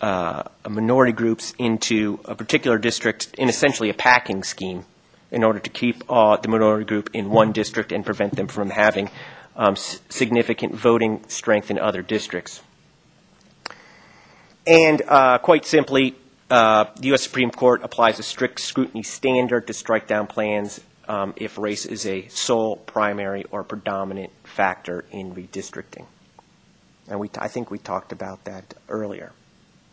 Speaker 20: uh, minority groups into a particular district in essentially a packing scheme in order to keep uh, the minority group in one district and prevent them from having um, s- significant voting strength in other districts. And uh, quite simply, uh, the U.S. Supreme Court applies a strict scrutiny standard to strike down plans um, if race is a sole, primary, or predominant factor in redistricting. And we t- I think we talked about that earlier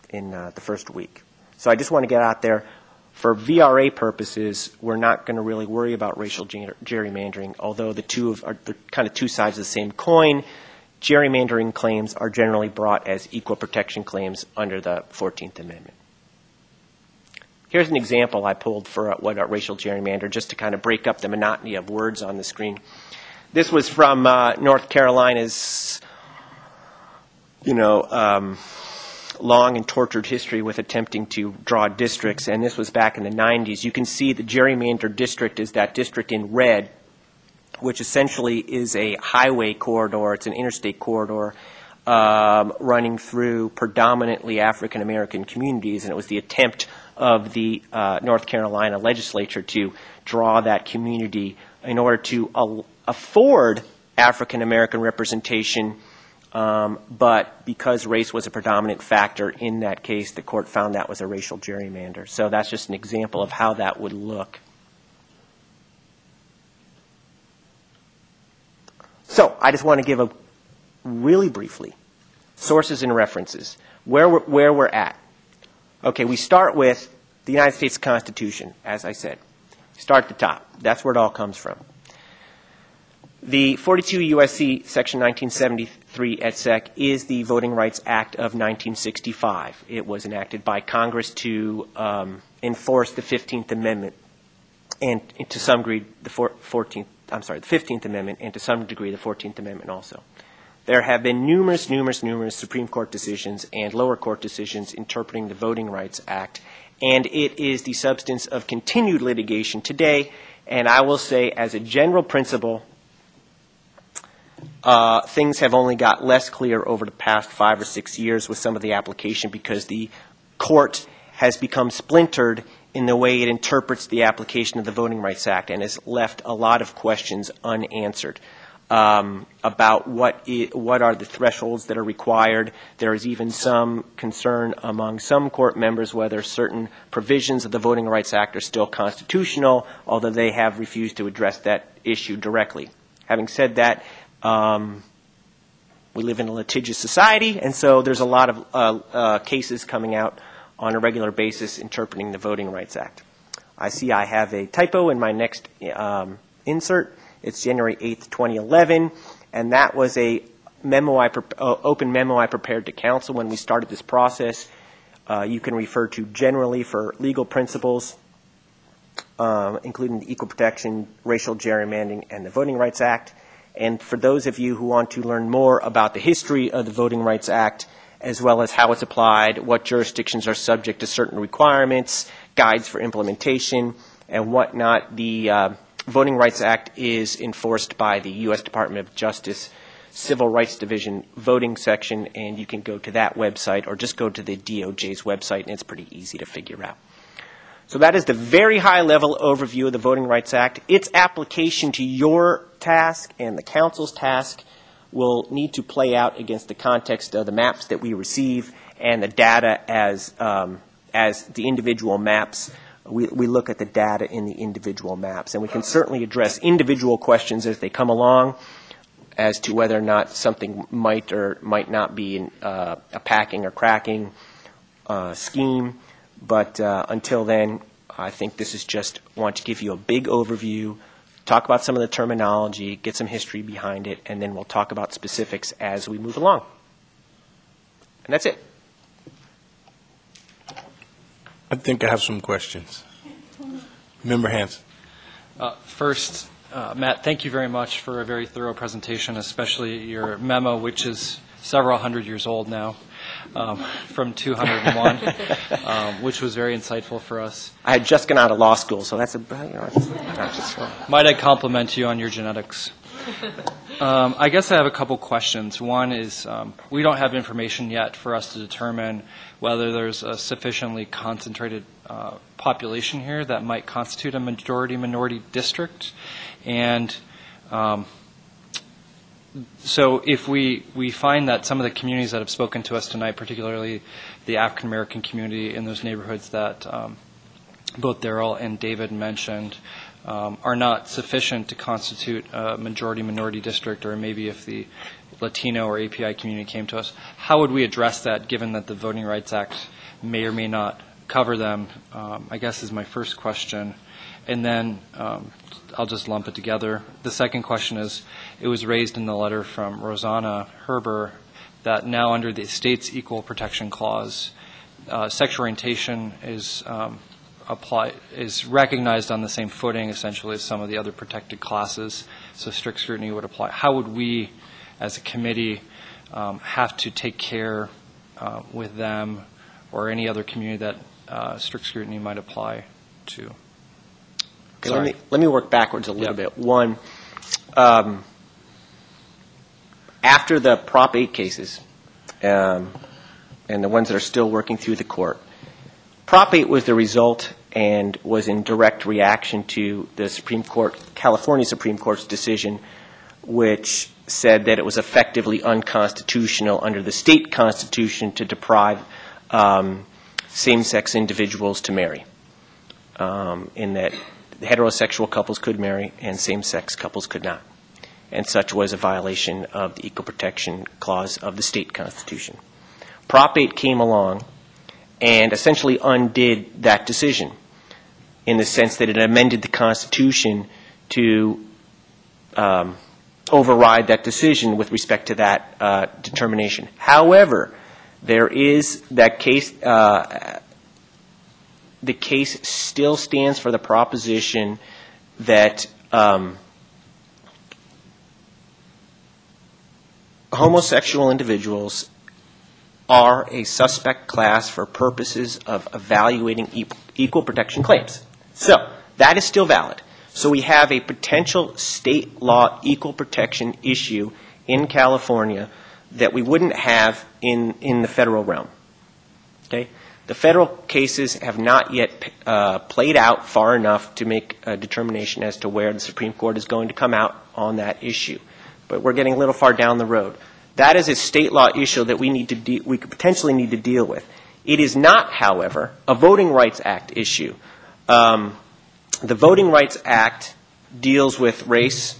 Speaker 20: in uh, the first week. So I just want to get out there. For VRA purposes, we're not going to really worry about racial ger- gerrymandering, although the two of, are kind of two sides of the same coin. Gerrymandering claims are generally brought as equal protection claims under the 14th Amendment. Here's an example I pulled for uh, what a racial gerrymander, just to kind of break up the monotony of words on the screen. This was from uh, North Carolina's, you know, um, long and tortured history with attempting to draw districts, and this was back in the 90s. You can see the gerrymander district is that district in red, which essentially is a highway corridor. It's an interstate corridor um, running through predominantly African American communities, and it was the attempt of the uh, North Carolina legislature to draw that community in order to al- afford African American representation. Um, but because race was a predominant factor in that case, the court found that was a racial gerrymander. So that's just an example of how that would look. So I just want to give a really briefly sources and references where we're, where we're at. Okay, we start with the United States Constitution, as I said. Start at the top. That's where it all comes from. The 42 USC section 1970 3 et seq. is the Voting Rights Act of 1965. It was enacted by Congress to um, enforce the 15th Amendment and to some degree the 14th, I'm sorry, the 15th Amendment and to some degree the 14th Amendment also. There have been numerous, numerous, numerous Supreme Court decisions and lower court decisions interpreting the Voting Rights Act, and it is the substance of continued litigation today. And I will say, as a general principle, uh, things have only got less clear over the past five or six years with some of the application because the court has become splintered in the way it interprets the application of the Voting Rights Act and has left a lot of questions unanswered um, about what, i- what are the thresholds that are required. There is even some concern among some court members whether certain provisions of the Voting Rights Act are still constitutional, although they have refused to address that issue directly. Having said that, um, we live in a litigious society, and so there's a lot of uh, uh, cases coming out on a regular basis interpreting the Voting Rights Act. I see I have a typo in my next um, insert. It's January 8th, 2011, and that was a memo I uh, open memo I prepared to council when we started this process. Uh, you can refer to generally for legal principles, um, including the Equal Protection, Racial Gerrymandering, and the Voting Rights Act. And for those of you who want to learn more about the history of the Voting Rights Act, as well as how it's applied, what jurisdictions are subject to certain requirements, guides for implementation, and whatnot, the uh, Voting Rights Act is enforced by the U.S. Department of Justice Civil Rights Division voting section, and you can go to that website or just go to the DOJ's website, and it's pretty easy to figure out. So that is the very high level overview of the Voting Rights Act. Its application to your task and the council's task will need to play out against the context of the maps that we receive and the data as, um, as the individual maps. We, we look at the data in the individual maps, and we can certainly address individual questions as they come along as to whether or not something might or might not be in, uh, a packing or cracking uh, scheme. But uh, until then, I think this is just want to give you a big overview talk about some of the terminology, get some history behind it, and then we'll talk about specifics as we move along. And that's it.
Speaker 1: I think I have some questions. Member Hanson.
Speaker 16: Uh, First, uh, Matt, thank you very much for a very thorough presentation, especially your memo, which is several hundred years old now, um, from 201, um, which was very insightful for us.
Speaker 20: I had just gone out of law school, so that's a, you know, it's just,
Speaker 16: Might I compliment you on your genetics? Um, I guess I have a couple questions. One is, um, we don't have information yet for us to determine whether there's a sufficiently concentrated uh, population here that might constitute a majority-minority district. And um, so if we, we find that some of the communities that have spoken to us tonight, particularly the African-American community in those neighborhoods that um, both Daryl and David mentioned, um, are not sufficient to constitute a majority-minority district, or maybe if the Latino or API community came to us, how would we address that, given that the Voting Rights Act may or may not cover them, um, I guess is my first question. And then um, I'll just lump it together. The second question is, it was raised in the letter from Rosanna Herber that now under the state's Equal Protection Clause, uh, sexual orientation is um, apply, is recognized on the same footing essentially as some of the other protected classes, so strict scrutiny would apply. How would we, as a committee, um, have to take care uh, with them or any other community that uh, strict scrutiny might apply to?
Speaker 20: Okay, let me, let me work backwards a little bit. One, um, after the Prop 8 cases, um, and the ones that are still working through the court, Prop 8 was the result and was in direct reaction to the Supreme Court, California Supreme Court's decision, which said that it was effectively unconstitutional under the state constitution to deprive um, same-sex individuals to marry, um, in that heterosexual couples could marry and same-sex couples could not. And such was a violation of the Equal Protection Clause of the state constitution. Prop 8 came along and essentially undid that decision in the sense that it amended the Constitution to um, override that decision with respect to that uh, determination. However, there is that case, uh, the case still stands for the proposition that um, homosexual individuals are a suspect class for purposes of evaluating equal protection claims. So, that is still valid. So we have a potential state law equal protection issue in California that we wouldn't have in, in the federal realm. Okay? The federal cases have not yet uh, played out far enough to make a determination as to where the Supreme Court is going to come out on that issue. But we're getting a little far down the road. That is a state law issue that we need to de- we could potentially need to deal with. It is not, however, a Voting Rights Act issue. Um, the Voting Rights Act deals with race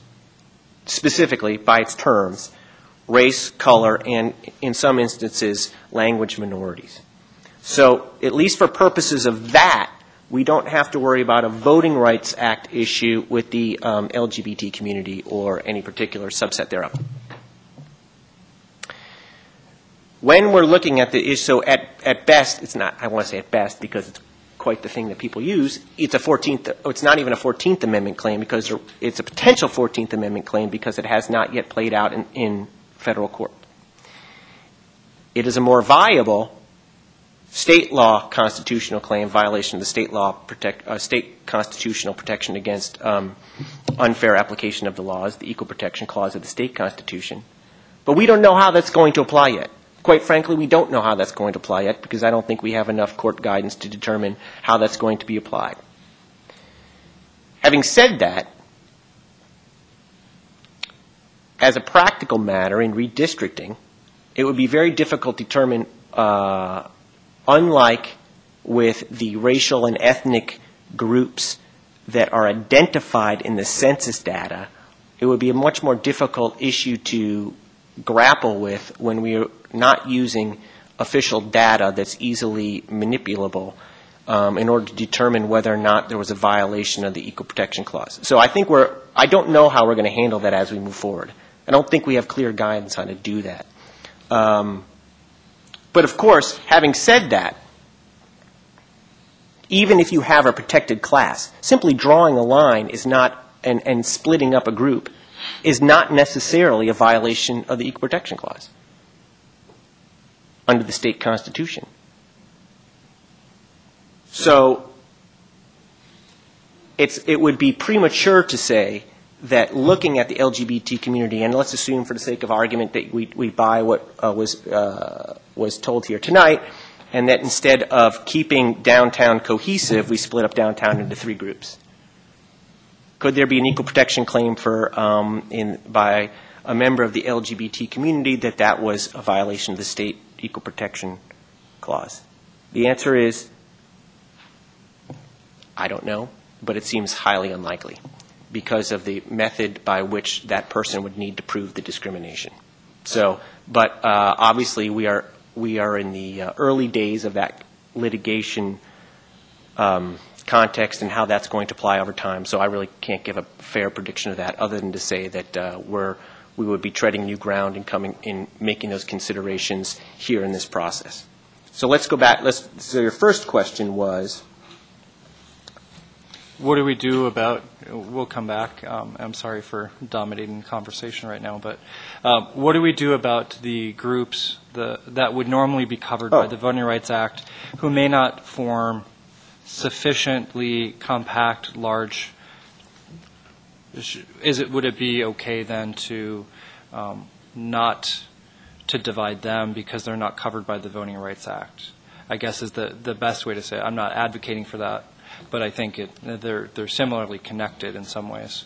Speaker 20: specifically by its terms, race, color, and in some instances, language minorities. So, at least for purposes of that, we don't have to worry about a Voting Rights Act issue with the um, LGBT community or any particular subset thereof. When we're looking at the issue, so at, at best, it's not, I want to say at best because it's quite the thing that people use, it's a 14th, oh, it's not even a 14th Amendment claim because it's a potential 14th Amendment claim because it has not yet played out in, in federal court. It is a more viable state law constitutional claim, violation of the state law protect, uh, state constitutional protection against um, unfair application of the laws, the Equal Protection Clause of the state constitution. But we don't know how that's going to apply yet. Quite frankly, we don't know how that's going to apply yet because I don't think we have enough court guidance to determine how that's going to be applied. Having said that, as a practical matter in redistricting, it would be very difficult to determine, uh, unlike with the racial and ethnic groups that are identified in the census data, it would be a much more difficult issue to grapple with when we are not using official data that's easily manipulable um, in order to determine whether or not there was a violation of the Equal Protection Clause. So I think we're I don't know how we're going to handle that as we move forward. I don't think we have clear guidance on how to do that. Um, But of course, having said that, even if you have a protected class, simply drawing a line is not, and, splitting up a group, is not necessarily a violation of the Equal Protection Clause under the state constitution. So it's, it would be premature to say that looking at the LGBT community, and let's assume for the sake of argument that we, we buy what uh, was, uh, was told here tonight, and that instead of keeping downtown cohesive, we split up downtown into three groups. Could there be an equal protection claim for, um, in, by a member of the LGBT community that that was a violation of the state equal protection clause? The answer is, I don't know, but it seems highly unlikely because of the method by which that person would need to prove the discrimination. So, but uh, obviously we are we are in the uh, early days of that litigation um, context and how that's going to apply over time. So I really can't give a fair prediction of that, other than to say that uh, we're we would be treading new ground and coming in making those considerations here in this process. So let's go back. Let's. So your first question was.
Speaker 16: What do we do about, we'll come back, um, I'm sorry for dominating the conversation right now, but um, what do we do about the groups the, that would normally be covered by
Speaker 20: Oh.
Speaker 16: the Voting Rights Act who may not form sufficiently compact, large, is it, would it be okay then to um, not, to divide them because they're not covered by the Voting Rights Act? I guess is the, the best way to say it. I'm not advocating for that, but I think it, they're, they're similarly connected in some ways.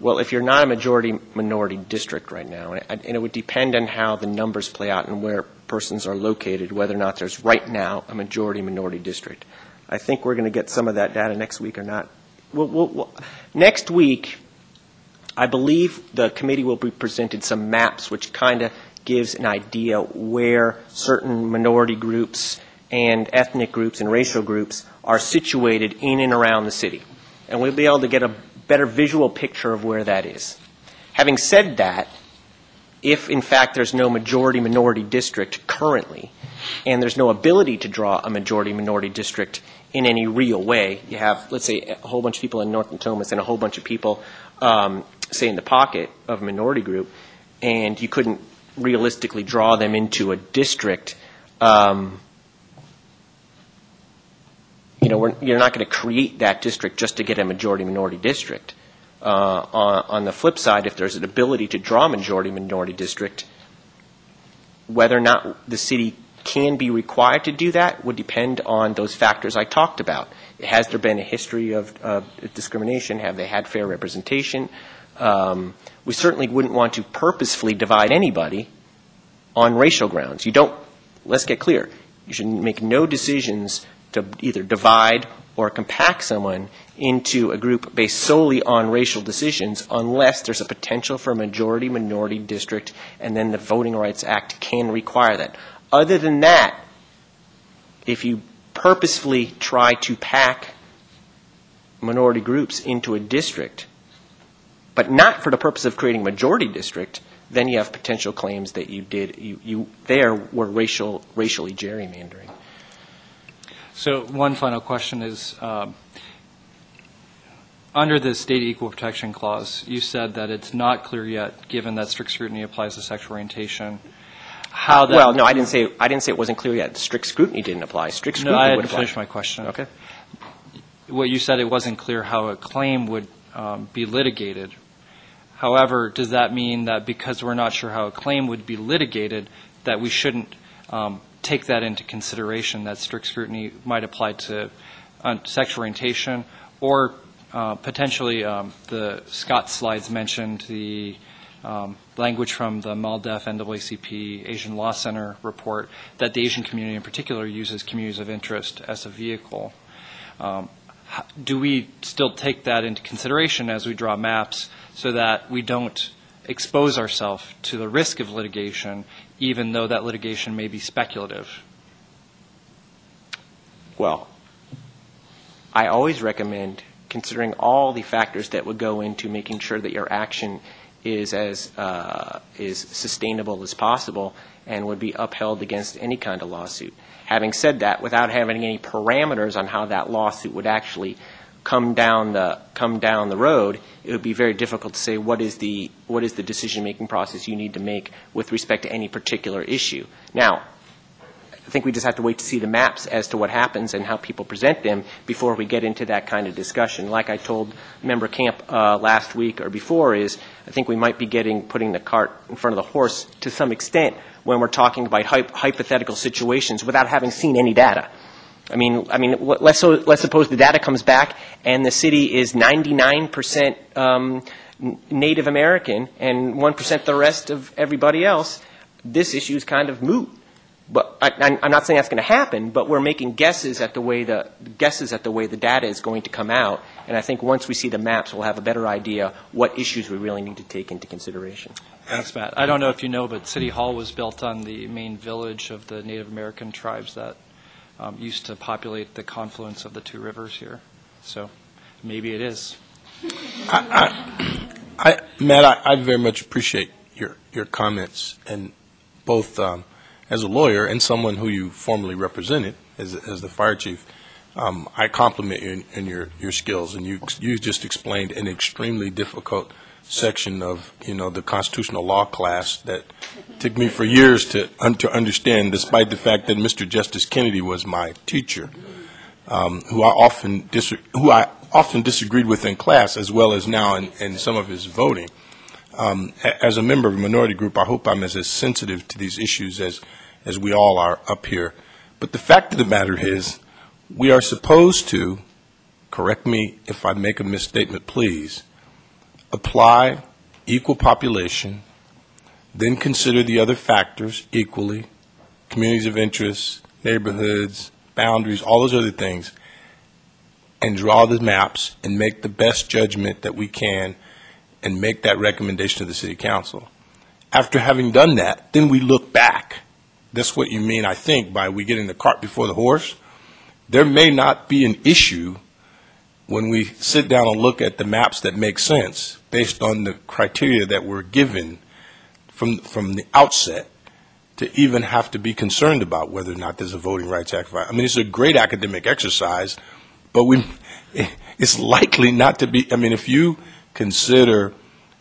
Speaker 20: Well, if you're not a majority minority district right now, and it- and it would depend on how the numbers play out and where persons are located, whether or not there's right now a majority minority district. I think we're going to get some of that data next week or not. We'll, we'll, we'll, next week, I believe the committee will be presented some maps which kind of gives an idea where certain minority groups and ethnic groups and racial groups are situated in and around the city. And we'll be able to get a better visual picture of where that is. Having said that, if in fact there's no majority minority district currently, and there's no ability to draw a majority minority district in any real way, you have, let's say, a whole bunch of people in North Natomas and a whole bunch of people, um, say, in the pocket of a minority group, and you couldn't realistically draw them into a district, um, you know, we're, you're not going to create that district just to get a majority minority district. Uh, on, on the flip side, if there's an ability to draw a majority minority district, whether or not the city can be required to do that would depend on those factors I talked about. Has there been a history of, of discrimination? Have they had fair representation? Um, we certainly wouldn't want to purposefully divide anybody on racial grounds. You don't, let's get clear, you should make no decisions to either divide or compact someone into a group based solely on racial decisions unless there's a potential for a majority minority district and then the Voting Rights Act can require that. Other than that, if you purposefully try to pack minority groups into a district, but not for the purpose of creating a majority district, then you have potential claims that you did, you, you there were racial, racially gerrymandering.
Speaker 16: So one final question is, um, under the state equal protection clause, you said that it's not clear yet, given that strict scrutiny applies to sexual orientation, how that...
Speaker 20: Well, no, I didn't say, I didn't say it wasn't clear yet. Strict scrutiny didn't apply. Strict
Speaker 16: No,
Speaker 20: scrutiny
Speaker 16: I
Speaker 20: would
Speaker 16: hadn't
Speaker 20: apply.
Speaker 16: finished my question.
Speaker 20: Okay.
Speaker 16: What you said, it wasn't clear how a claim would um, be litigated. However, does that mean that because we're not sure how a claim would be litigated, that we shouldn't um, take that into consideration, that strict scrutiny might apply to uh, sexual orientation, or uh, potentially um, the Scott slides mentioned the um, language from the MALDEF NAACP Asian Law Center report that the Asian community in particular uses communities of interest as a vehicle. Um, do we still take that into consideration as we draw maps so that we don't expose ourselves to the risk of litigation, even though that litigation may be speculative?
Speaker 20: Well, I always recommend considering all the factors that would go into making sure that your action is as uh, is sustainable as possible and would be upheld against any kind of lawsuit. Having said that, without having any parameters on how that lawsuit would actually come down the come down the road, it would be very difficult to say what is the what is the decision making process you need to make with respect to any particular issue. Now, I think we just have to wait to see the maps as to what happens and how people present them before we get into that kind of discussion. Like I told Member Camp uh, last week or before, is I think we might be getting putting the cart in front of the horse to some extent when we're talking about hy- hypothetical situations without having seen any data. I mean, I mean, let's, so, let's suppose the data comes back and the city is 99% um, Native American and 1% the rest of everybody else. This issue is kind of moot. But I, I'm not saying that's going to happen, but we're making guesses at the way the guesses at the way the data is going to come out. And I think once we see the maps, we'll have a better idea what issues we really need to take into consideration.
Speaker 16: Thanks, Matt. I don't know if you know, but City Hall was built on the main village of the Native American tribes that um, used to populate the confluence of the two rivers here. So maybe it is.
Speaker 1: I, I, I, Matt, I, I very much appreciate your, your comments, and both um, as a lawyer and someone who you formerly represented as, as the fire chief, um, I compliment you in, in your, your skills, and you, you just explained an extremely difficult section of, you know, the constitutional law class that took me for years to, un- to understand, despite the fact that Mr. Justice Kennedy was my teacher, um, who I often dis- who I often disagreed with in class, as well as now in, in some of his voting. Um, a- as a member of a minority group, I hope I'm as, as sensitive to these issues as, as we all are up here. But the fact of the matter is, we are supposed to, correct me if I make a misstatement, please, apply equal population, then consider the other factors equally, communities of interest, neighborhoods, boundaries, all those other things, and draw the maps and make the best judgment that we can and make that recommendation to the city council. After having done that, then we look back. That's what you mean, I think, by we getting the cart before the horse. There may not be an issue when we sit down and look at the maps that make sense based on the criteria that were given from, from the outset to even have to be concerned about whether or not there's a Voting Rights Act. I mean, it's a great academic exercise, but we, it's likely not to be, I mean, if you consider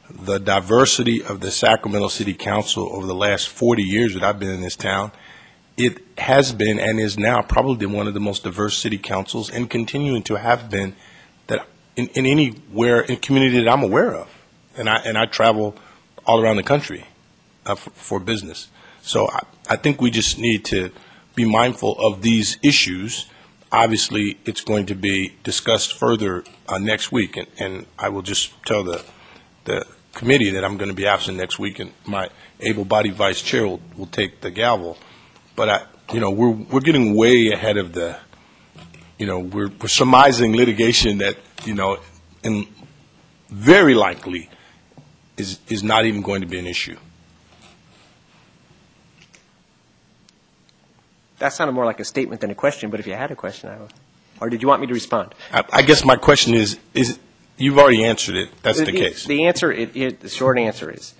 Speaker 1: the diversity of the Sacramento City Council over the last 40 years that I've been in this town, it has been and is now probably one of the most diverse city councils and continuing to have been in, in anywhere in community that I'm aware of. And I, and I travel all around the country uh, for, for business. So I, I think we just need to be mindful of these issues. Obviously, it's going to be discussed further uh, next week, and, and I will just tell the, the committee that I'm going to be absent next week, and my able-bodied vice chair will, will take the gavel. But I, you know, we're we're getting way ahead of the, you know, we're, we're surmising litigation that you know, and very likely is is not even going to be an issue.
Speaker 20: That sounded more like a statement than a question, but if you had a question, I would. Or did you want me to respond?
Speaker 1: I, I guess my question is: is you've already answered it? That's the, case.
Speaker 20: The answer, it, it, the short answer is,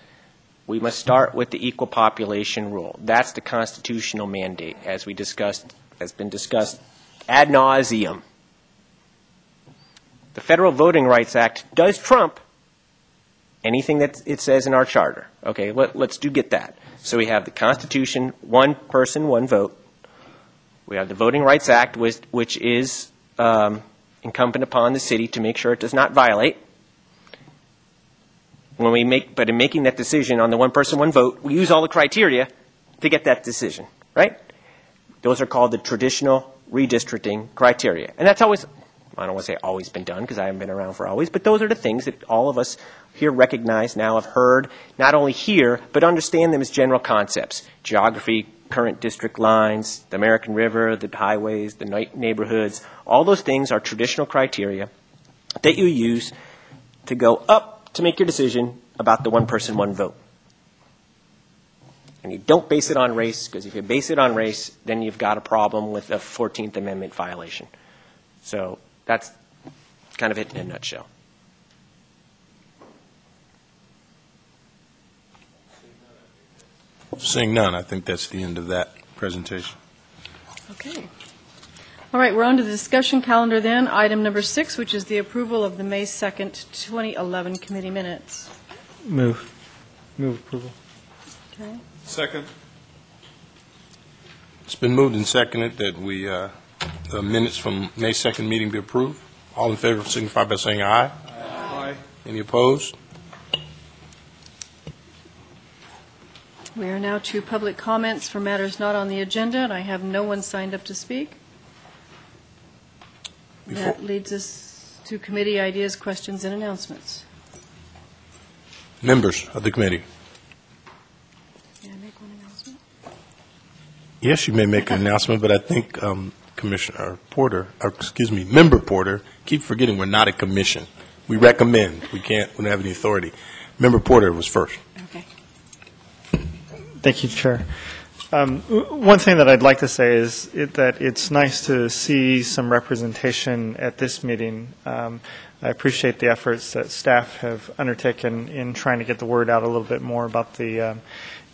Speaker 20: we must start with the equal population rule. That's the constitutional mandate, as we discussed, has been discussed ad nauseum. Federal Voting Rights Act does trump anything that it says in our charter. Okay, let, let's do get that. So we have the Constitution, one person, one vote. We have the Voting Rights Act, which, which is um, incumbent upon the city to make sure it does not violate. When we make, but in making that decision on the one person, one vote, we use all the criteria to get that decision, right? Those are called the traditional redistricting criteria. And that's always, I don't want to say always been done because I haven't been around for always, but those are the things that all of us here recognize now, have heard, not only here, but understand them as general concepts. Geography, current district lines, the American River, the highways, the neighborhoods, all those things are traditional criteria that you use to go up to make your decision about the one person, one vote. And you don't base it on race, because if you base it on race, then you've got a problem with a 14th Amendment violation. So that's kind of it in a nutshell.
Speaker 1: Seeing none, I think that's the end of that presentation.
Speaker 2: Okay. All right, we're on to the discussion calendar then. Item number six, which is the approval of the May 2nd, 2011 committee minutes.
Speaker 5: Move. Move approval.
Speaker 2: Okay.
Speaker 1: Second. It's been moved and seconded that we, uh, the minutes from May 2nd meeting be approved. All in favor signify by saying aye. Aye. Any opposed?
Speaker 2: We are now to public comments for matters not on the agenda, and I have no one signed up to speak.
Speaker 1: Before-
Speaker 2: That leads us to committee ideas, questions, and announcements.
Speaker 1: Members of the committee.
Speaker 2: May I make one announcement?
Speaker 1: Yes, you may make an announcement, but I think um, Commissioner Porter, or excuse me, Member Porter, keep forgetting we're not a commission. We recommend, we can't, we don't have any authority. Member Porter was first.
Speaker 2: Okay.
Speaker 5: Thank you, Chair. Um, w- One thing that I'd like to say is it- that it's nice to see some representation at this meeting. Um, I appreciate the efforts that staff have undertaken in trying to get the word out a little bit more about the um,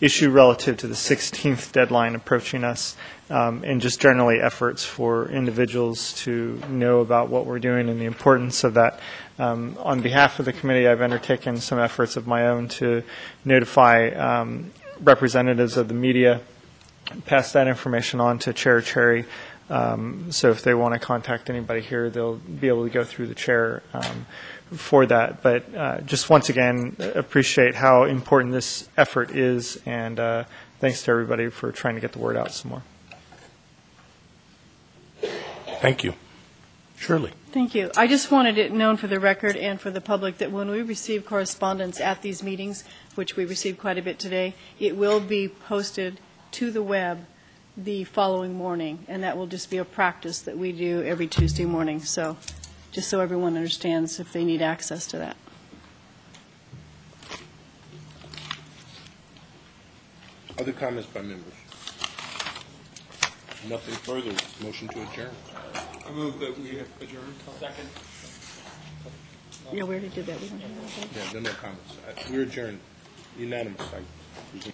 Speaker 5: issue relative to the 16th deadline approaching us, um, and just generally efforts for individuals to know about what we're doing and the importance of that. Um, On behalf of the committee, I've undertaken some efforts of my own to notify um, representatives of the media, pass that information on to Chair Cherry. Um, So if they want to contact anybody here, they'll be able to go through the chair um, for that. But uh, just once again, appreciate how important this effort is, and uh, thanks to everybody for trying to get the word out some more.
Speaker 1: Thank you. Shirley.
Speaker 2: Thank you. I just wanted it known for the record and for the public that when we receive correspondence at these meetings, which we received quite a bit today, it will be posted to the web the following morning, and that will just be a practice that we do every Tuesday morning. So, just so everyone understands if they need access to that.
Speaker 1: Other comments by members? Nothing further. Motion to adjourn.
Speaker 27: I move that we adjourn. Second.
Speaker 2: Yeah, we already did that. We don't have that.
Speaker 1: Yeah, no, no comments. Uh, We're adjourned. Unanimous. I presume.